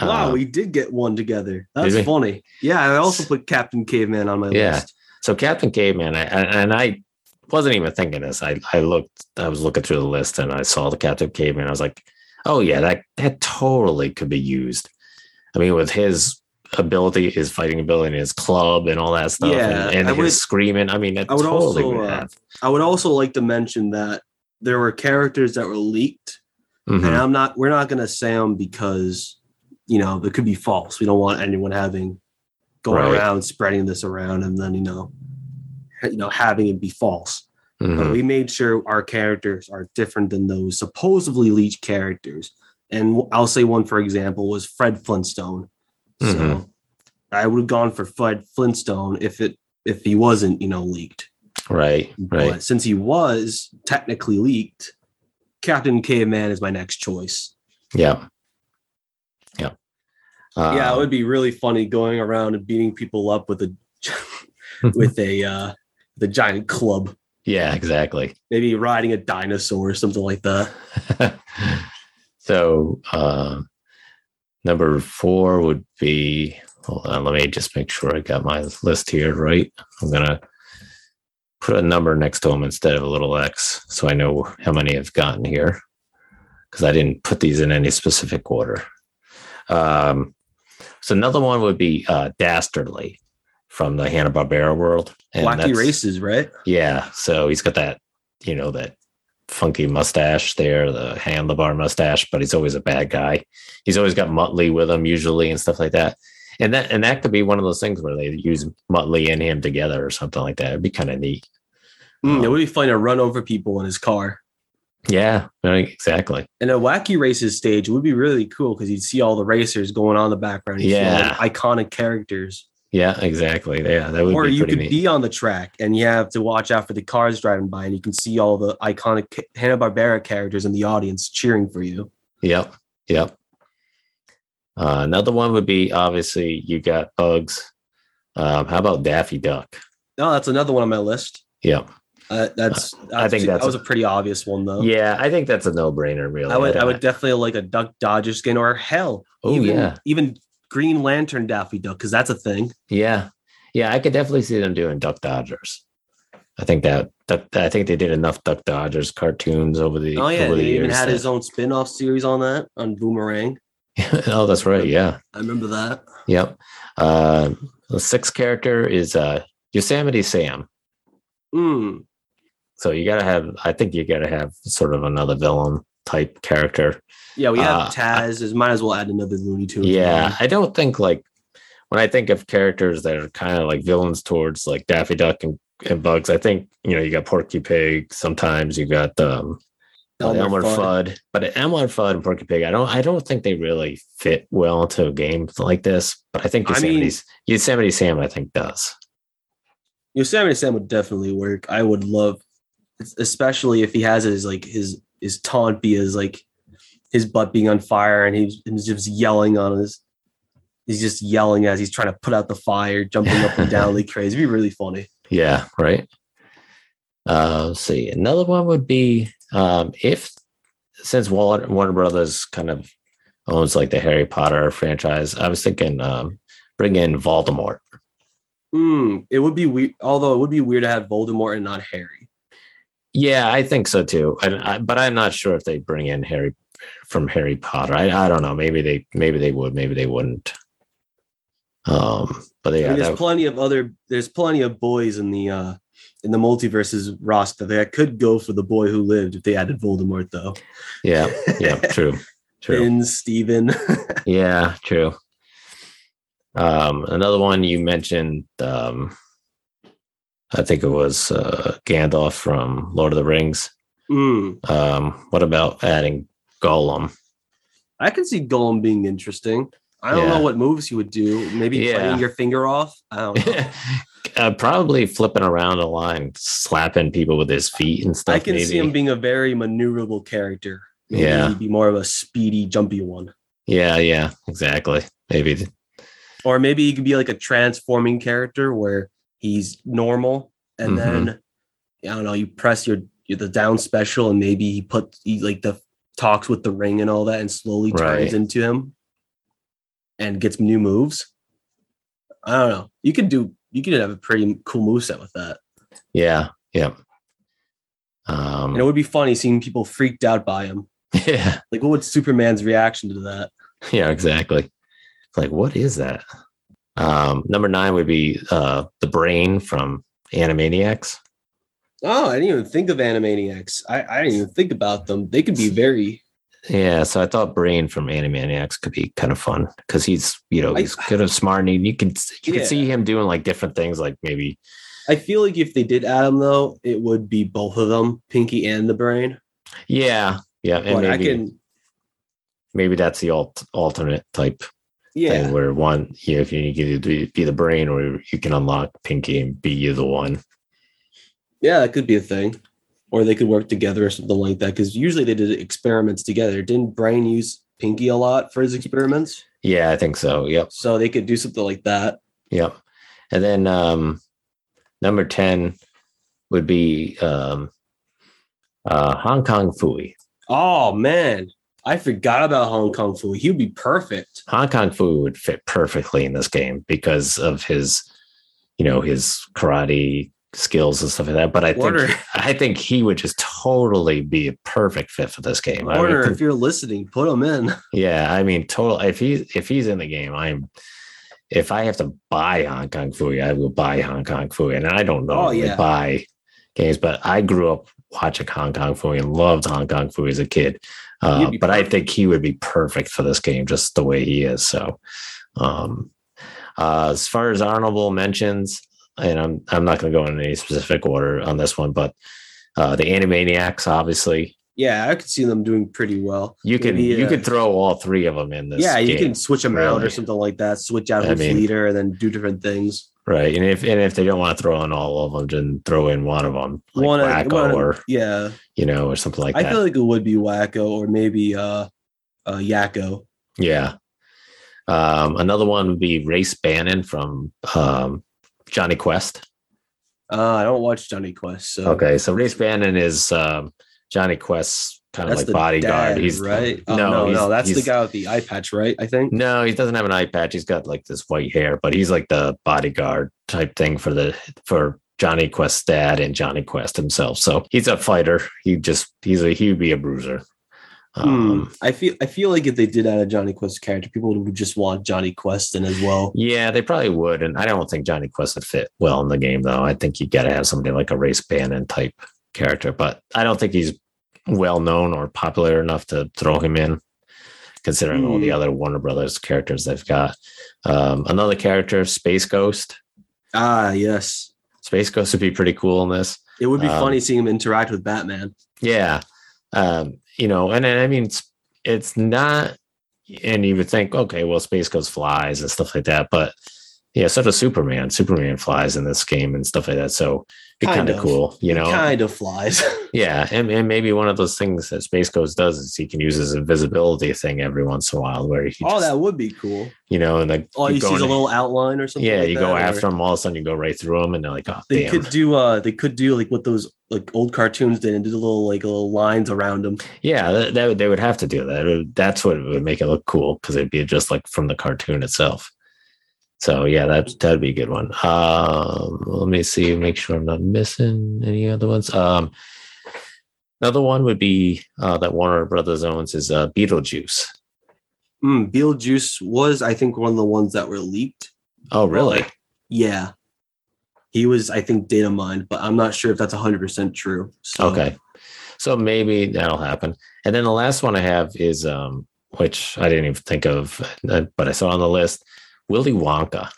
Wow, Uh, we did get one together. That's funny. Yeah, I also put Captain Caveman on my Yeah. list. So Captain Caveman, I, I- and I wasn't even thinking this. I I looked, I was looking through the list, and I saw the Captain Caveman. I was like, oh yeah, that that totally could be used. I mean, with his ability, his fighting ability, and his club, and all that stuff, Yeah, and, and his would- screaming. I mean, I would totally also, would uh. I would also like to mention that there were characters that were leaked, Mhm. and I'm not. We're not going to say them because you know it could be false. We don't want anyone having going Right. around spreading this around and then you know, you know, having it be false. But Mhm. we made sure our characters are different than those supposedly leaked characters. And I'll say one, for example, was Fred Flintstone. So Mhm. I would have gone for Fred Flintstone if it if he wasn't, you know, leaked. Right, right. But since he was technically leaked, Captain Caveman is my next choice. Yeah, yeah, yeah, it Um, would be really funny going around and beating people up with a [LAUGHS] with a uh the giant club. yeah, exactly. Maybe riding a dinosaur or something like that. [LAUGHS] so uh, number four would be hold on let me just make sure i got my list here right i'm gonna put a number next to them instead of a little x so i know how many i've gotten here because i didn't put these in any specific order um, so another one would be uh, dastardly from the hanna-barbera world Wacky that's- races, right? yeah. So he's got that, you know, that funky mustache there, the handlebar mustache, but he's always a bad guy. He's always got Muttley with him usually and stuff like that. And that and that could be one of those things where they use Muttley and him together or something like that. It'd be kind of neat. Mm, it would be fun to run over people in his car. Yeah, right, exactly. And a wacky races stage would be really cool because you'd see all the racers going on in the background. You'd see all the Yeah. iconic characters. Yeah, exactly. Yeah, that would or you could neat. be on the track and you have to watch out for the cars driving by, and you can see all the iconic Hanna Barbera characters in the audience cheering for you. Yep. Yep. Uh, another one would be obviously you got Bugs. Um, how about Daffy Duck? No, that's another one on my list. Yep. Uh, that's I think that's that was a pretty obvious one though. Yeah, I think that's a no-brainer. Really, I would I don't- would definitely like a Duck Dodger skin or hell. Oh, even, yeah. even Green Lantern Daffy Duck because that's a thing. Yeah, yeah, I could definitely see them doing Duck Dodgers. I think that, that I think they did enough Duck Dodgers cartoons over the Oh yeah, over he even had that- his own spin-off series on that on Boomerang. [LAUGHS] oh, that's right. Yeah. I remember that. Yep. Uh, the sixth character is uh, Yosemite Sam. Mm. So you gotta have. I think you gotta have sort of another villain type character. Yeah, we have Uh, Taz. Is might as well add another Looney Tunes. Yeah, I don't think like when I think of characters that are kind of like villains towards like Daffy Duck and, and Bugs. I think you know you got Porky Pig. Sometimes you got um, Elmer Elmer, Fudd. Fudd. But Elmer Fudd and Porky Pig, I don't. I don't think they really fit well into a game like this. But I think I mean- Yosemite Sam, I think does. Yosemite Sam would definitely work. I would love, especially if he has his like his his taunt be as like his butt being on fire and he's, he's just yelling on his. He's just yelling as he's trying to put out the fire, jumping up and down like [LAUGHS] crazy. It'd be really funny. Yeah, right. Uh, let's see. Another one would be um, if since Warner, Warner Brothers kind of owns like the Harry Potter franchise, I was thinking um, bring in Voldemort. Hmm. it would be weird. Although it would be weird to have Voldemort and not Harry. Yeah, I think so too. I, I, but I'm not sure if they bring in Harry from Harry Potter. I, I don't know. Maybe they maybe they would. Maybe they wouldn't. Um, but I mean, there's that- plenty of other. There's plenty of boys in the uh in the MultiVersus roster that could go for the boy who lived if they added Voldemort though. yeah, yeah, [LAUGHS] true, true. Finn, Steven. [LAUGHS] Yeah, true. Um, another one you mentioned, um, I think it was uh, Gandalf from Lord of the Rings. Mm. Um, what about adding Gollum? I can see Gollum being interesting. I don't Yeah. know what moves he would do. Maybe Yeah. cutting your finger off. I don't know. [LAUGHS] uh, probably flipping around a line, slapping people with his feet and stuff. I can see him being a very maneuverable character. Maybe Yeah. he'd be more of a speedy, jumpy one. yeah, yeah, exactly. Maybe. Or maybe he could be like a transforming character where he's normal and Mhm. then I don't know, you press your, your the down special and maybe he put he like the talks with the ring and all that and slowly turns Right. into him and gets new moves. I don't know. You could do you could have a pretty cool move set with that. Yeah, yeah. Um, And it would be funny seeing people freaked out by him. [LAUGHS] yeah, Like what would Superman's reaction to that? yeah, exactly. Like, what is that? Um, number nine would be uh, the brain from Animaniacs. Oh, I didn't even think of Animaniacs. I, I didn't even think about them. They could be very Yeah, so I thought Brain from Animaniacs could be kind of fun because he's, you know, I- he's good of smart and you can you Yeah. can see him doing like different things, like maybe I feel like if they did add them though, it would be both of them, Pinky and the Brain. yeah, yeah, and But I maybe can, maybe that's the alt, alternate type yeah, thing where one, you know, if you can either be, the Brain or you can unlock Pinky and be you the one. yeah, that could be a thing, or they could work together or something like that. Because usually they did experiments together. Didn't Brain use Pinky a lot for his experiments? Yeah, I think so. Yep. So they could do something like that. Yep. And then um number 10 would be um uh Hong Kong Phooey. Oh man, I forgot about Hong Kong Fu. He would be perfect. Hong Kong Phooey would fit perfectly in this game because of his you know his karate skills and stuff like that. But I think I think he would just totally be a perfect fit for this game. Warner, if you're listening, put him in. [LAUGHS] Yeah, I mean, total. If he if he's in the game, I'm. If I have to buy Hong Kong Phooey, I will buy Hong Kong Phooey, and I don't know Oh, yeah. buy games, but I grew up watching Hong Kong Phooey and loved Hong Kong Phooey as a kid. Uh, but I think he would be perfect for this game, just the way he is. So, um, uh, as far as honorable mentions, and I'm I'm not going to go in any specific order on this one, but uh, the Animaniacs, obviously, Yeah, I could see them doing pretty well. you can Maybe, you uh, could throw all three of them in this. yeah, you game. can switch them out or something like that. Switch out I who's mean- leader and then do different things. Right, and if and if they don't want to throw in all of them, then throw in one of them, like One- Wakko one- or Yeah, you know, or something like I that. I feel like it would be Wakko or maybe uh, uh Yakko. yeah. Um, another one would be Race Bannon from um, Jonny Quest. Uh, I don't watch Jonny Quest. So Okay, so Race Bannon is um, Jonny Quest's kind of that's like the bodyguard. dad, he's right. Oh, no, no, no, that's the guy with the eye patch, right? I think. No, he doesn't have an eye patch. He's got like this white hair, but he's like the bodyguard type thing for the for Jonny Quest's dad and Jonny Quest himself. So he's a fighter. He just he's a he would be a bruiser. Um, Hmm. I feel I feel like if they did add a Jonny Quest character, people would just want Jonny Quest in as well. Yeah, they probably would, and I don't think Jonny Quest would fit well in the game, though. I think you got to have somebody like a Race Bannon type character, but I don't think he's well known or popular enough to throw him in, considering all the other Warner Brothers characters they've got. Um, another character, Space Ghost. Ah, yes. Space Ghost would be pretty cool in this. It would be Um, funny seeing him interact with Batman. Yeah. Um, you know, and, and I mean, it's, it's not, and you would think, okay, well, Space Ghost flies and stuff like that, but yeah, so does Superman. Superman flies in this game and stuff like that. So it's Kind of cool, you know? kind of flies. [LAUGHS] Yeah. And, and maybe one of those things that Space Ghost does is he can use his invisibility thing every once in a while where he, oh, just, that would be cool. you know, and like, Oh, you see going- a little outline or something. yeah, like you go or- after them, all of a sudden you go right through them and they're like, oh, They damn. could do uh they could do like what those like old cartoons did and do the little like little lines around them. Yeah, that, that would- they would have to do that. Would- That's what would make it look cool because it'd be just like from the cartoon itself. So yeah, that that'd be a good one. Um, let me see, make sure I'm not missing any other ones. Um, another one would be uh, that Warner Brothers owns is uh, Beetlejuice. Mm, Beetlejuice was, I think, one of the ones that were leaked. Oh, really? Yeah. He was, I think, data mined, but I'm not sure if that's 100% true. So, Okay, so maybe that'll happen. And then the last one I have is um, which I didn't even think of, uh, but I saw on the list, Willy Wonka.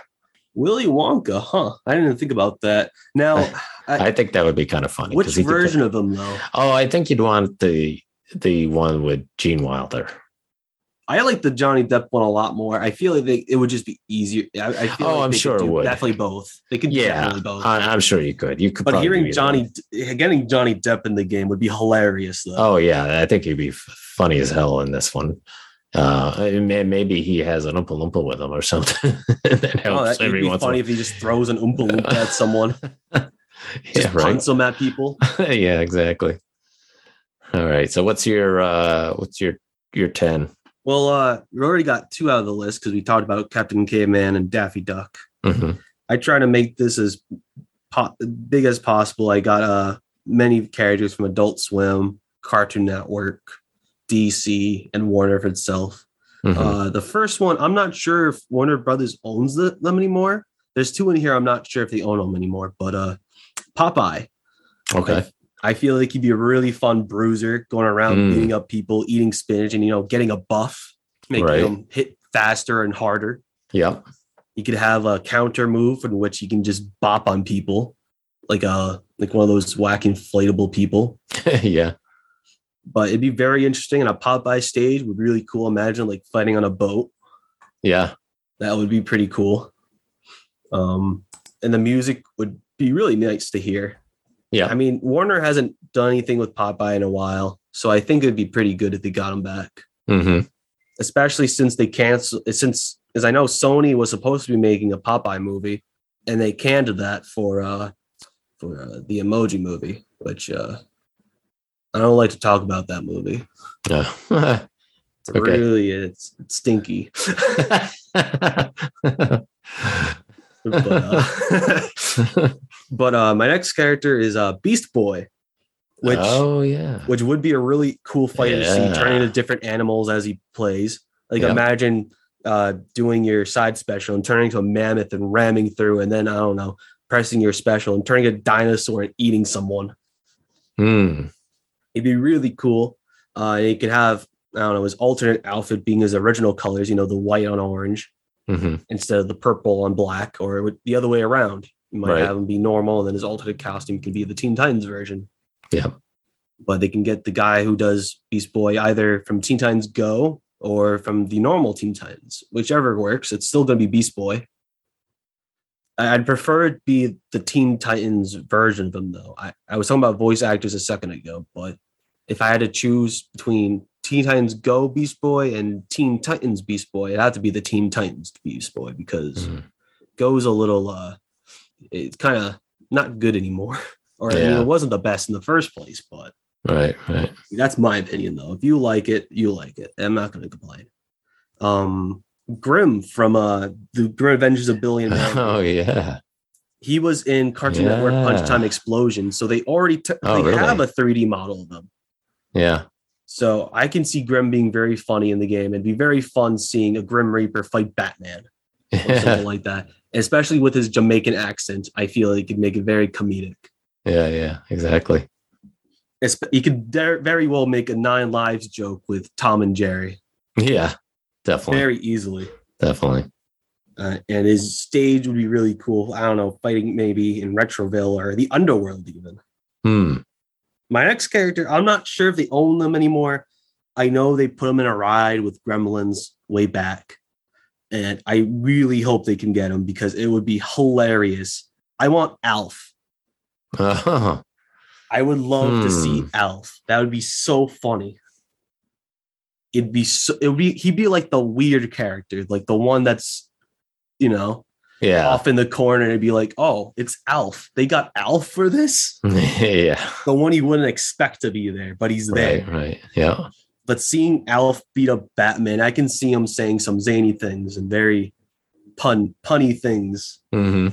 Willy Wonka, huh? I didn't even think about that. Now, [LAUGHS] I, I think that would be kind of funny. which he could play- version of him, though? Oh, I think you'd want the the one with Gene Wilder. I like the Johnny Depp one a lot more. I feel like they, it would just be easier. I, I feel Oh, like I'm sure it would. Definitely both. They could Yeah, definitely both. I, I'm sure you could. You could. but hearing Johnny, getting Johnny Depp in the game would be hilarious, though. Oh yeah, I think he'd be funny as hell in this one. Uh, and maybe he has an Oompa Loompa with him or something. [LAUGHS] that Oh, helps it'd every be once. funny if he just throws an Oompa Loompa at someone, [LAUGHS] just yeah, right. punts them at people. [LAUGHS] yeah, exactly. All right. So what's your uh what's your your ten? Well, uh, we already got two out of the list because we talked about Captain Caveman and Daffy Duck. Mhm. I try to make this as po- big as possible. I got uh many characters from Adult Swim, Cartoon Network, DC, and Warner for itself. Mhm. Uh, the first one, I'm not sure if Warner Brothers owns the, them anymore. There's two in here. I'm not sure if they own them anymore. But uh, Popeye, okay. I feel like he'd be a really fun bruiser, going around Mm. beating up people, eating spinach, and you know, getting a buff, making Right. them hit faster and harder. Yeah. You could have a counter move in which you can just bop on people, like a like one of those whack inflatable people. [LAUGHS] yeah. But it'd be very interesting, and a Popeye stage would be really cool. Imagine like fighting on a boat. Yeah. That would be pretty cool. Um, and the music would be really nice to hear. Yeah. I mean, Warner hasn't done anything with Popeye in a while, so I think it'd be pretty good if they got him back. hmm Especially since they canceled, since as I know, Sony was supposed to be making a Popeye movie, and they canned that for uh for uh, the Emoji movie, which uh I don't like to talk about that movie. Yeah. [LAUGHS] It's Okay. really it's, it's stinky. [LAUGHS] but uh, [LAUGHS] but uh, my next character is uh, Beast Boy, which oh yeah. which would be a really cool fight to see turning into different animals as he plays. Like Yep. imagine uh, doing your side special and turning into a mammoth and ramming through, and then I don't know, pressing your special and turning a dinosaur and eating someone. Hmm. It'd be really cool. Uh, he could have I don't know his alternate outfit being his original colors, you know, the white on orange hmm instead of the purple on black, or would- the other way around. You might Right. have him be normal, and then his alternate costume can be the Teen Titans version. Yeah. But they can get the guy who does Beast Boy either from Teen Titans Go or from the normal Teen Titans, whichever works. It's still going to be Beast Boy. I'd prefer it be the Teen Titans version of him, though. I, I was talking about voice actors a second ago, but if I had to choose between Teen Titans Go Beast Boy and Teen Titans Beast Boy, it had to be the Teen Titans Beast Boy because Mhm. Go's a little uh it's kind of not good anymore. [LAUGHS] Or I mean, it wasn't the best in the first place, but Right, right. that's my opinion though. If you like it, you like it. I'm not gonna complain. Um Grim from uh the Grim Adventures of Billy and [LAUGHS] Man. Oh yeah. he was in Cartoon Network Punch Time Explosion. So they already took Oh, they really? have a 3D model of them. Yeah. So I can see Grim being very funny in the game. It'd be very fun seeing a Grim Reaper fight Batman [LAUGHS] or something like that. Especially with his Jamaican accent, I feel he could make it very comedic. Yeah, yeah, exactly. Espe- He could very well make a Nine Lives joke with Tom and Jerry Yeah. Definitely. very easily. Definitely. Uh, and his stage would be really cool. I don't know, fighting maybe in Retroville or the Underworld even. Hmm. My next character, I'm not sure if they own them anymore. I know they put them in a ride with Gremlins way back. And I really hope they can get him because it would be hilarious. I want Alf. Oh, I would love to see Hmm. Alf. That would be so funny. It'd be so it would be he'd be like the weird character, like the one that's you know yeah. off in the corner and be like, oh, it's Alf. They got Alf for this? [LAUGHS] yeah. The one you wouldn't expect to be there, but he's there. Right, right. Yeah. but seeing Alf beat up Batman, I can see him saying some zany things and very pun punny things. hmm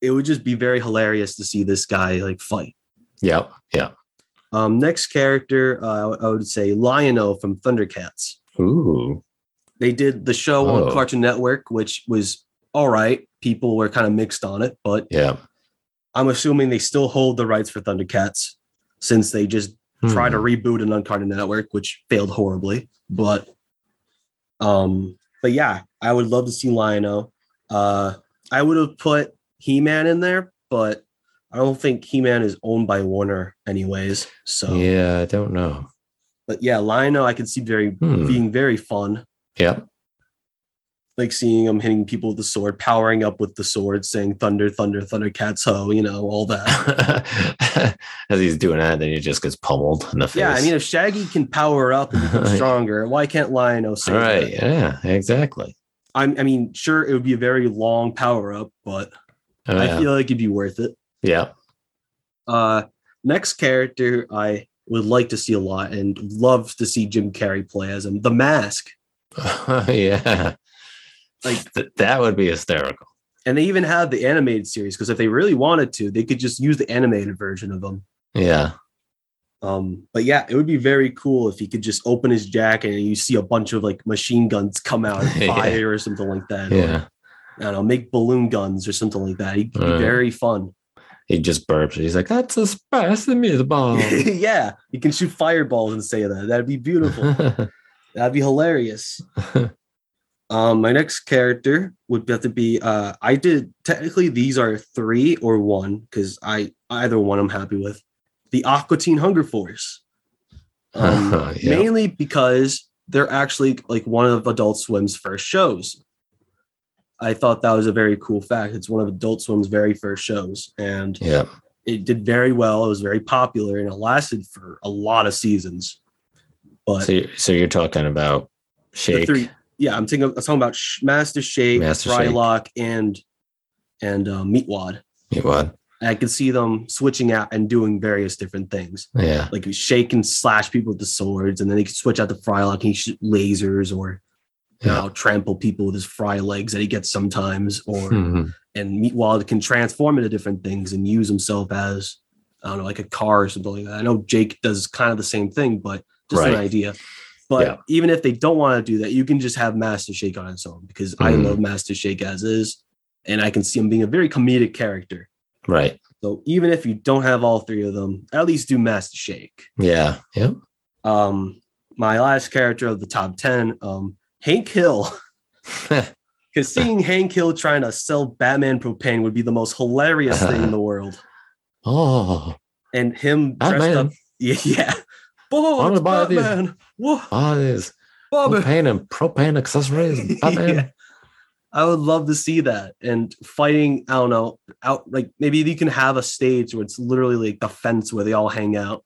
It would just be very hilarious to see this guy like fight. Yep. Yeah. Um, next character, uh, I would say Lion-O from Thundercats. Ooh. They did the show Oh. on Cartoon Network, which was all right. People were kind of mixed on it, but Yeah. I'm assuming they still hold the rights for Thundercats since they just tried to Hmm. reboot an on Network, which failed horribly. But um, but yeah, I would love to see Lion-O. Uh, I would have put He-Man in there, but I don't think He-Man is owned by Warner anyways. So Yeah, I don't know. but yeah, Lion-O I can see very Hmm. being very fun. Yep. Like seeing him hitting people with the sword, powering up with the sword, saying thunder, thunder, thundercats ho, you know, all that. [LAUGHS] As he's doing that, then he just gets pummeled in the face. yeah, I mean if Shaggy can power up and become [LAUGHS] stronger, why can't Lion-O say all right. that? Yeah, exactly. I'm, I mean, sure, it would be a very long power up, but Oh, I yeah. feel like it'd be worth it. yeah. Uh, next character I would like to see a lot and love to see Jim Carrey play as him, The Mask. [LAUGHS] yeah. Like- Th- that would be hysterical. And they even have the animated series because if they really wanted to, they could just use the animated version of them. Yeah. Um, but yeah, it would be very cool if he could just open his jacket and you see a bunch of like machine guns come out [LAUGHS] and Yeah. fire or something like that. Or, Yeah. I don't know, make balloon guns or something like that. It'd be very fun. He just burps. He's like, that's a spicy meatball. [LAUGHS] yeah, you can shoot fireballs and say that. That'd be beautiful. [LAUGHS] That'd be hilarious. Um, my next character would have to be. Uh, I did technically these are three or one because I either one I'm happy with. The Aqua Teen Hunger Force, [LAUGHS] um, Yeah. mainly because they're actually like one of Adult Swim's first shows. I thought that was a very cool fact. It's one of Adult Swim's very first shows, and yeah. it did very well. It was very popular, and it lasted for a lot of seasons. But So, you- so you're talking about the Shake. three, yeah, I'm thinking. I'm talking about Sh- Master Shake, Master Shake. Frylock, and and uh, Meatwad. You what? I could see them switching out and doing various different things. Yeah. Like Shake and slash people with the swords, and then he could switch out to Frylock and he shoot lasers or you Yeah. know trample people with his fry legs that he gets sometimes, or Mhm. and Meatwad can transform into different things and use himself as I don't know, like a car or something like that. I know Jake does kind of the same thing, but just an idea. But Yeah. even if they don't want to do that, you can just have Master Shake on its own because I Mhm. love Master Shake as is, and I can see him being a very comedic character. Right. So even if you don't have all three of them, at least do Master Shake. Yeah. Yep. Um, my last character of the top ten, um, Hank Hill. [LAUGHS] [LAUGHS] Because seeing Hank Hill trying to sell Batman propane would be the most hilarious thing in the [LAUGHS] world. oh, And him dressed Batman. up, yeah, yeah. Oh, Wanna it's buy these- Batman. Whoa, oh, this Bobby. propane and propane accessories. [LAUGHS] Batman. Yeah. I would love to see that and fighting. I don't know, out like maybe you can have a stage where it's literally like the fence where they all hang out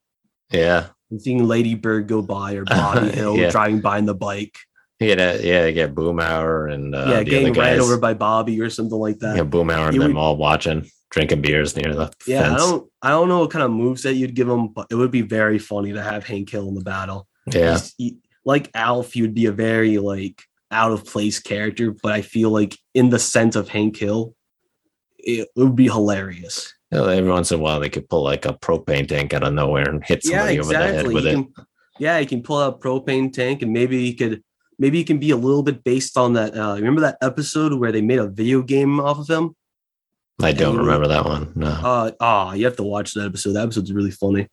yeah. and seeing Lady Bird go by or Bobby [LAUGHS] Hill Yeah. driving by in the bike. You a, yeah, you get Boomhauer and uh, yeah, getting ran over by Bobby or something like that. yeah, Boomhauer and It them would- all watching, drinking beers near the Yeah, fence. I don't I don't know what kind of moves that you'd give him, but it would be very funny to have Hank Hill in the battle. yeah, he- like Alf, he would be a very like out of place character, but I feel like in the sense of Hank Hill, it, it would be hilarious. You know, every once in a while they could pull like a propane tank out of nowhere and hit Yeah, somebody over the head with He it. can, yeah, he can pull out a propane tank, and maybe he could maybe he can be a little bit based on that. Uh, remember that episode where they made a video game off of him? I don't and- remember that one. No. Uh, ah, you have to watch that episode. That episode's really funny.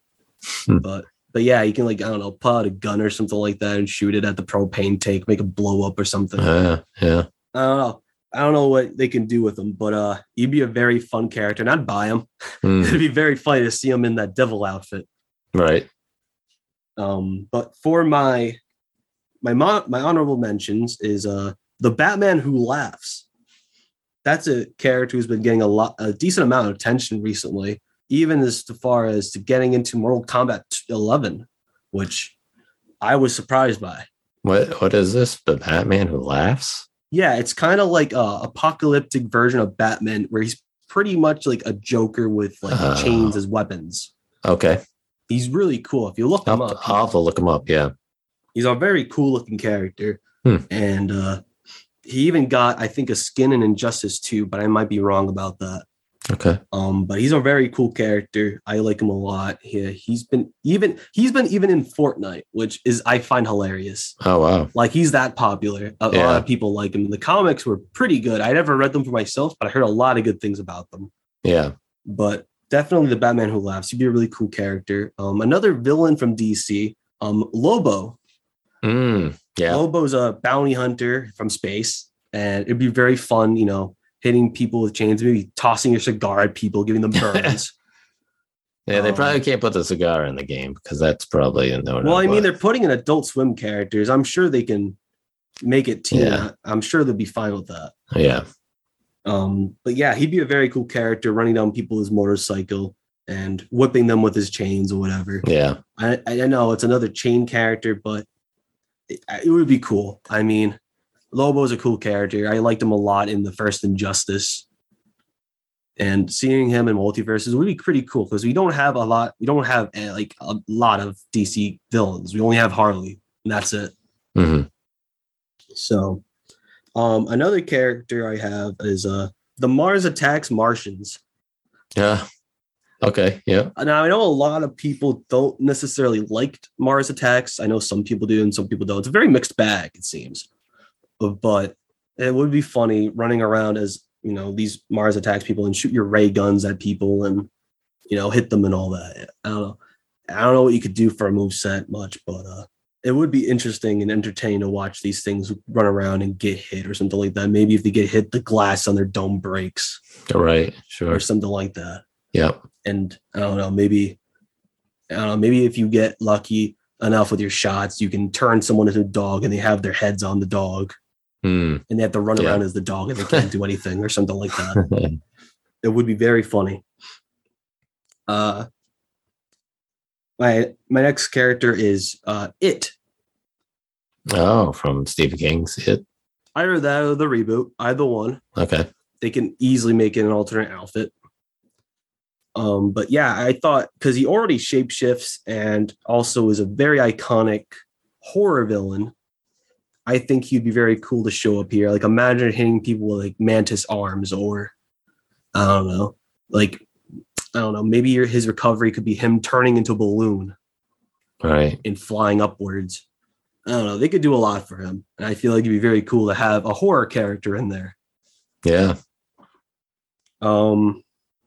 Hmm. But but yeah, you can like I don't know, pull out a gun or something like that and shoot it at the propane tank, make a blow up or something. Uh, yeah. I don't know. I don't know what they can do with him, but uh, he'd be a very fun character, and I'd buy him. Mm, [LAUGHS] It'd be very funny to see him in that devil outfit. right. Um, but for my my mo- my honorable mentions is uh the Batman who laughs. That's a character who's been getting a lot a decent amount of attention recently, even as far as to getting into Mortal Kombat 11, which I was surprised by. What what is this? The Batman who laughs? Yeah, it's kind of like a apocalyptic version of Batman where he's pretty much like a Joker with like Oh. chains as weapons. Okay. He's really cool. If you look him I'll, up, I'll have to look him up. Yeah. he's a very cool looking character Hmm. and uh he even got i think a skin in injustice too but i might be wrong about that. Okay. um but he's a very cool character. I like him a lot. Yeah he's been even he's been even in fortnite which is i find hilarious. Oh wow. like he's that popular. A Yeah. lot of people like him. The comics were pretty good. I never read them for myself but i heard a lot of good things about them. Yeah. but definitely the batman who laughs. He'd be a really cool character. Um another villain from dc um lobo Mm, yeah. Lobo's a bounty hunter from space, and it'd be very fun, you know, hitting people with chains, maybe tossing your cigar at people, giving them [LAUGHS] burns. Yeah. They um, probably can't put the cigar in the game because that's probably a no. well, I mean, they're putting in adult swim characters. I'm sure they can make it teen. Yeah. I'm sure they'll be fine with that. yeah. Um, but yeah, he'd be a very cool character running down people with his motorcycle and whipping them with his chains or whatever. Yeah. I, I know it's another chain character, but it, it would be cool. I mean, Lobo's a cool character. I liked him a lot in the first Injustice. And seeing him in MultiVersus would be pretty cool because we don't have a lot, we don't have uh, like a lot of DC villains. We only have Harley, and that's it. hmm So, um, another character I have is uh the Mars Attacks Martians. Yeah. Okay. Yeah. Now I know a lot of people don't necessarily like Mars attacks. I know some people do and some people don't. It's a very mixed bag, it seems. But it would be funny running around as you know these Mars attacks people and shoot your ray guns at people and you know hit them and all that. I don't know. I don't know what you could do for a move set much, but uh it would be interesting and entertaining to watch these things run around and get hit or something like that. Maybe if they get hit, the glass on their dome breaks Right. Sure. or something like that Yeah. And I don't know, maybe I don't know, maybe if you get lucky enough with your shots, you can turn someone into a dog and they have their heads on the dog Mm. and they have to run Yeah. around as the dog and they can't do [LAUGHS] anything or something like that. [LAUGHS] It would be very funny. Uh my my next character is uh it. oh, from Stephen King's It. Either that or the reboot, either one. Okay. they can easily make it an alternate outfit. Um, but yeah, I thought because he already shapeshifts and also is a very iconic horror villain, I think he'd be very cool to show up here. Like imagine hitting people with like mantis arms or I don't know, like I don't know, maybe your, his recovery could be him turning into a balloon Right. and flying upwards. I don't know. They could do a lot for him. And I feel like it'd be very cool to have a horror character in there. Yeah. Um,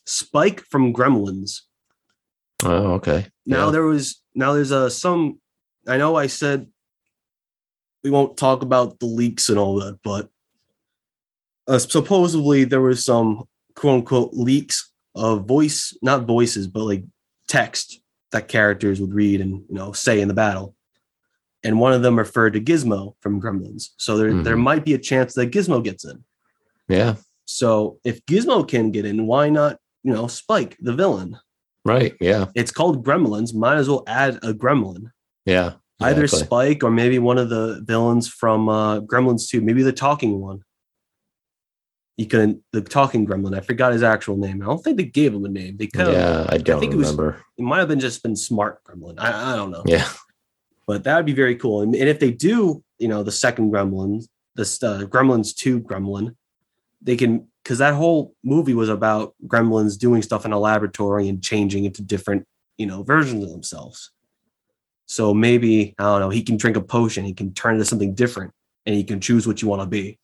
Spike from Gremlins. Oh, okay. Now Yeah. there was now there's uh some. I know I said we won't talk about the leaks and all that, but uh, supposedly there was some quote unquote leaks of voice, not voices, but like text that characters would read and you know say in the battle. And one of them referred to Gizmo from Gremlins. So there, there Mhm. might be a chance that Gizmo gets in. Yeah. So if Gizmo can get in, why not, you know, Spike, the villain? Right. Yeah. It's called Gremlins. Might as well add a gremlin. Yeah. Either Spike or maybe one of the villains from uh, Gremlins 2, maybe the talking one. you can the talking gremlin. I forgot his actual name. I don't think they gave him a name. They kind of yeah, I don't think it was- remember. it might have been just been smart gremlin. I, I don't know. Yeah, but that would be very cool. And, and if they do, you know, the second Gremlins, this uh, Gremlins two Gremlin, they can because that whole movie was about Gremlins doing stuff in a laboratory and changing into different, you know, versions of themselves. So maybe I don't know. He can drink a potion. He can turn into something different, and he can choose what you want to be.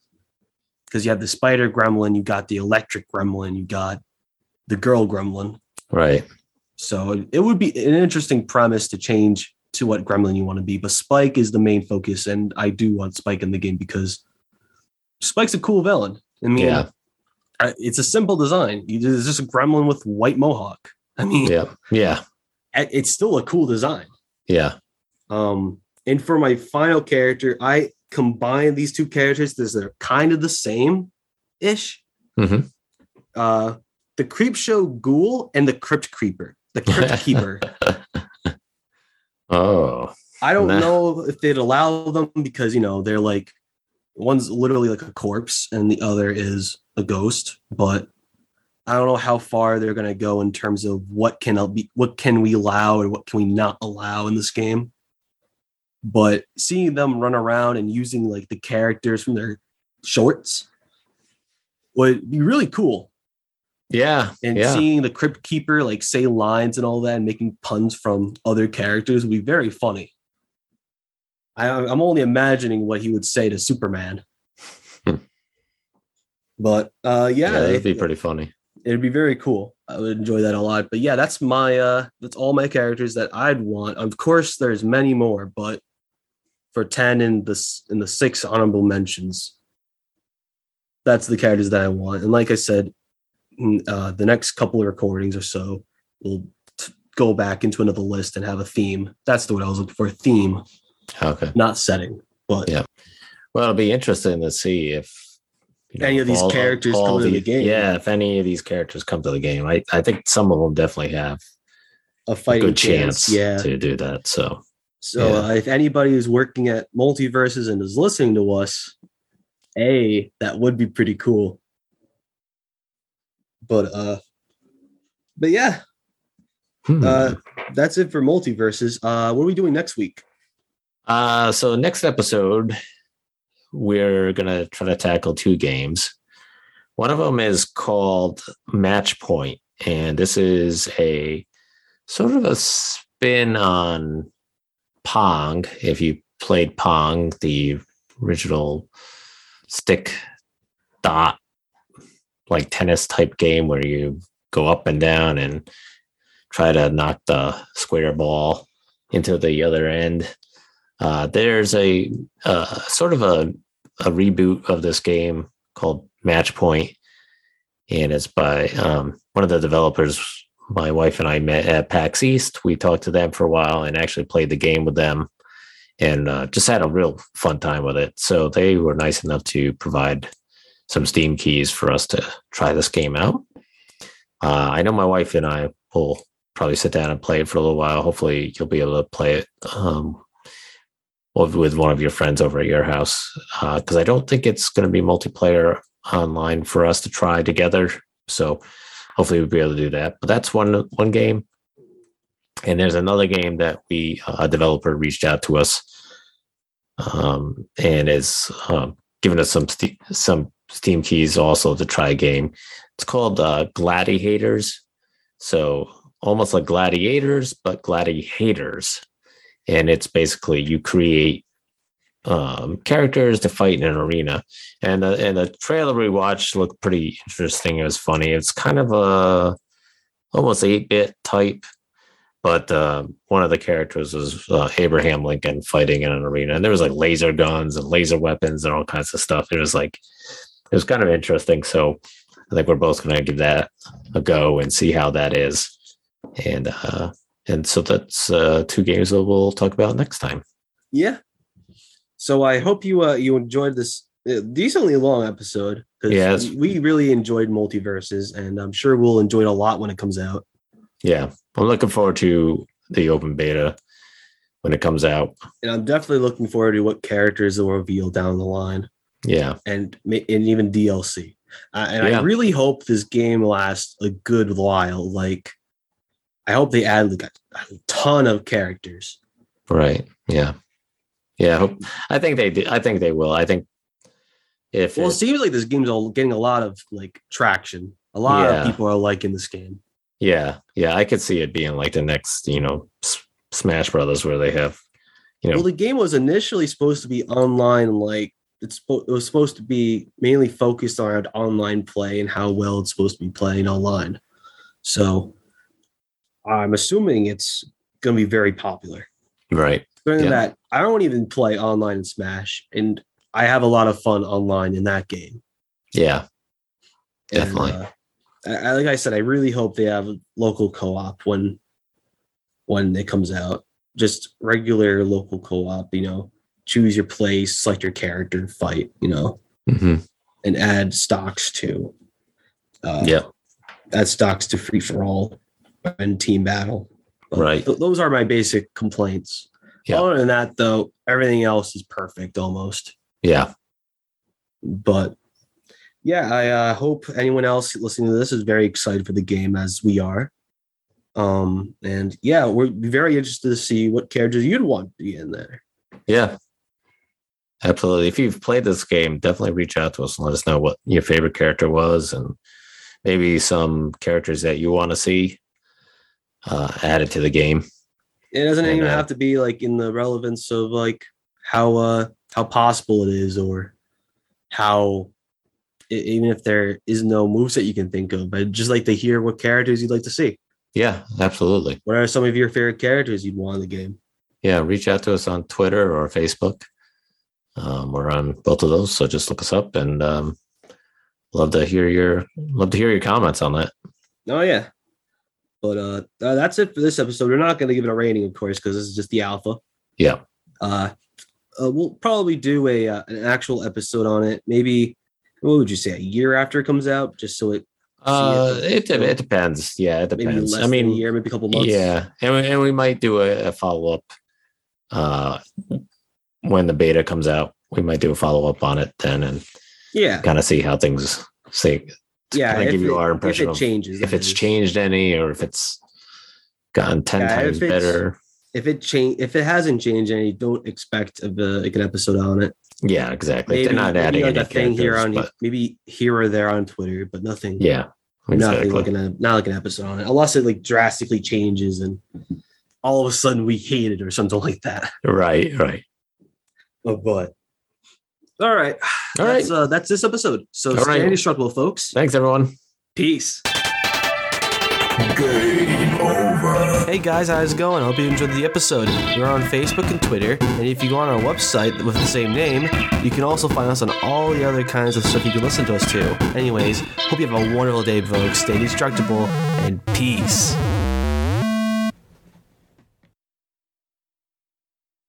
Because you have the spider gremlin, you got the electric gremlin, you got the girl gremlin. right. So it would be an interesting premise to change to what gremlin you want to be. But Spike is the main focus, and I do want Spike in the game because Spike's a cool villain. I mean, Yeah, it's a simple design. It's just a gremlin with white mohawk. I mean, yeah, yeah, [LAUGHS] it's still a cool design. yeah. Um, and for my final character, I combine these two characters because they're kind of the same ish. hmm Uh, the Creepshow Ghoul and the Crypt Creeper, the Crypt [LAUGHS] Keeper. Oh, I don't Nah. know if they'd allow them because you know they're like one's literally like a corpse and the other is a ghost, but I don't know how far they're gonna go in terms of what can be what can we allow and what can we not allow in this game. But seeing them run around and using like the characters from their shorts would be really cool. yeah, And yeah. seeing the crypt keeper like say lines and all that and making puns from other characters would be very funny. I, I'm only imagining what he would say to Superman. But uh, yeah, yeah, that'd be pretty funny. it'd be very cool. I would enjoy that a lot. But yeah, that's my uh, that's all my characters that I'd want. Of course, there's many more, but for ten in the in the six honorable mentions, that's the characters that I want. And like I said, uh, the next couple of recordings or so, we'll t- go back into another list and have a theme. That's the word I was looking for. Theme, Okay. not setting. But Yeah. Well, it'll be interesting to see if you Any of these characters come to the game. Yeah, if any of these characters come to the game, I, I think some of them definitely have a a fighting good chance, Yeah. to do that. So So Yeah. uh, if anybody is working at MultiVersus and is listening to us, a that would be pretty cool. But uh, but yeah, hmm. uh, that's it for MultiVersus. Uh, what are we doing next week? Uh, so next episode, we're gonna try to tackle two games. One of them is called Match Point, and this is a sort of a spin on Pong. If you played Pong, the original stick dot like tennis type game where you go up and down and try to knock the square ball into the other end. Uh, there's a uh, sort of a, a reboot of this game called Match Point, and it's by um, one of the developers. My wife and I met at PAX East. We talked to them for a while and actually played the game with them, and uh, just had a real fun time with it. So they were nice enough to provide some Steam keys for us to try this game out. Uh, I know my wife and I will probably sit down and play it for a little while. Hopefully, you'll be able to play it um, with one of your friends over at your house because I don't think it's going to be multiplayer online for us to try together. So hopefully we'll be able to do that. But that's one one game, and there's another game that we a developer reached out to us um, and is um, giving us some ste- some Steam keys also to try a game. It's called uh, Gladiators. So almost like gladiators, but gladiators and it's basically you create um, characters to fight in an arena. And the, and the trailer we watched looked pretty interesting. It was funny. It's kind of a almost eight bit type, but uh, one of the characters was uh, Abraham Lincoln fighting in an arena, and there was like laser guns and laser weapons and all kinds of stuff. It was like it was kind of interesting. So I think we're both going to give that a go and see how that is. And uh, and so that's uh, two games that we'll talk about next time. Yeah. So I hope you uh, you enjoyed this uh, decently long episode because Yes. we really enjoyed MultiVersus, and I'm sure we'll enjoy it a lot when it comes out. Yeah, I'm looking forward to the open beta when it comes out. And I'm definitely looking forward to what characters will reveal down the line, Yeah, and and even DLC. Uh, and Yeah. I really hope this game lasts a good while. Like, I hope they add like a, a ton of characters. Right. Yeah. Yeah. I hope- I think they do. I think they will. I think if Well, it it- seems like this game's all getting a lot of like traction. A lot Yeah. of people are liking this game. yeah, yeah, I could see it being like the next, you know, S- Smash Brothers where they have, you know, Well, the game was initially supposed to be online, like it's it was supposed to be mainly focused around online play and how well it's supposed to be playing online. So I'm assuming it's going to be very popular. right. Considering Yeah. that I don't even play online in Smash, and I have a lot of fun online in that game. Yeah. And, Definitely. uh, I, like I said, I really hope they have a local co-op when when it comes out. Just regular local co-op, you know, choose your place, select your character, fight, you know, hmm and add stocks to uh Yeah. add stocks to free for all and team battle. But Right. th- those are my basic complaints. Yeah. Other than that, though, everything else is perfect almost. Yeah. but yeah i uh, hope anyone else listening to this is very excited for the game as we are um and yeah we're very interested to see what characters you'd want to be in there Yeah. Absolutely. If you've played this game, definitely reach out to us and let us know what your favorite character was and maybe some characters that you want to see uh, added to the game. it doesn't And, even uh, have to be like in the relevance of like how uh how possible it is or how even if there is no moves that you can think of but just like to hear what characters you'd like to see Yeah, absolutely. what are some of your favorite characters you'd want in the game Yeah, reach out to us on Twitter or Facebook. Um, we're on both of those, so just look us up and um, love to hear your love to hear your comments on that. Oh yeah. But uh uh, that's it for this episode. We're not going to give it a rating, of course, because this is just the alpha. Yeah. Uh, uh we'll probably do a uh, an actual episode on it. Maybe what would you say a year after it comes out, just so it Uh, it it- it depends. Yeah, it depends. I mean, year, maybe a couple months. Yeah, and we, and we might do a, a follow up uh, when the beta comes out. We might do a follow up on it then, and yeah, kind of see how things say. Yeah. kinda If give you it, our if impression it of changes, if it's changed any, or if it's gotten ten Yeah, times if better. If it change, if it hasn't changed any, don't expect of uh, like an episode on it. Yeah, exactly. Maybe, They're not adding like a thing here on but maybe here or there on Twitter, but nothing. yeah, nothing exactly. like an not like an episode on it, unless it like drastically changes and all of a sudden we hate it or something like that. right, right. But all right, All right. that's, uh, that's this episode. So All stay right. indestructible, folks. Thanks, everyone. Peace. Game over. Hey guys, how's it going? I hope you enjoyed the episode. We're on Facebook and Twitter, and if you go on our website with the same name, you can also find us on all the other kinds of stuff you can listen to us to. Anyways, hope you have a wonderful day, folks. Stay indestructible, and peace.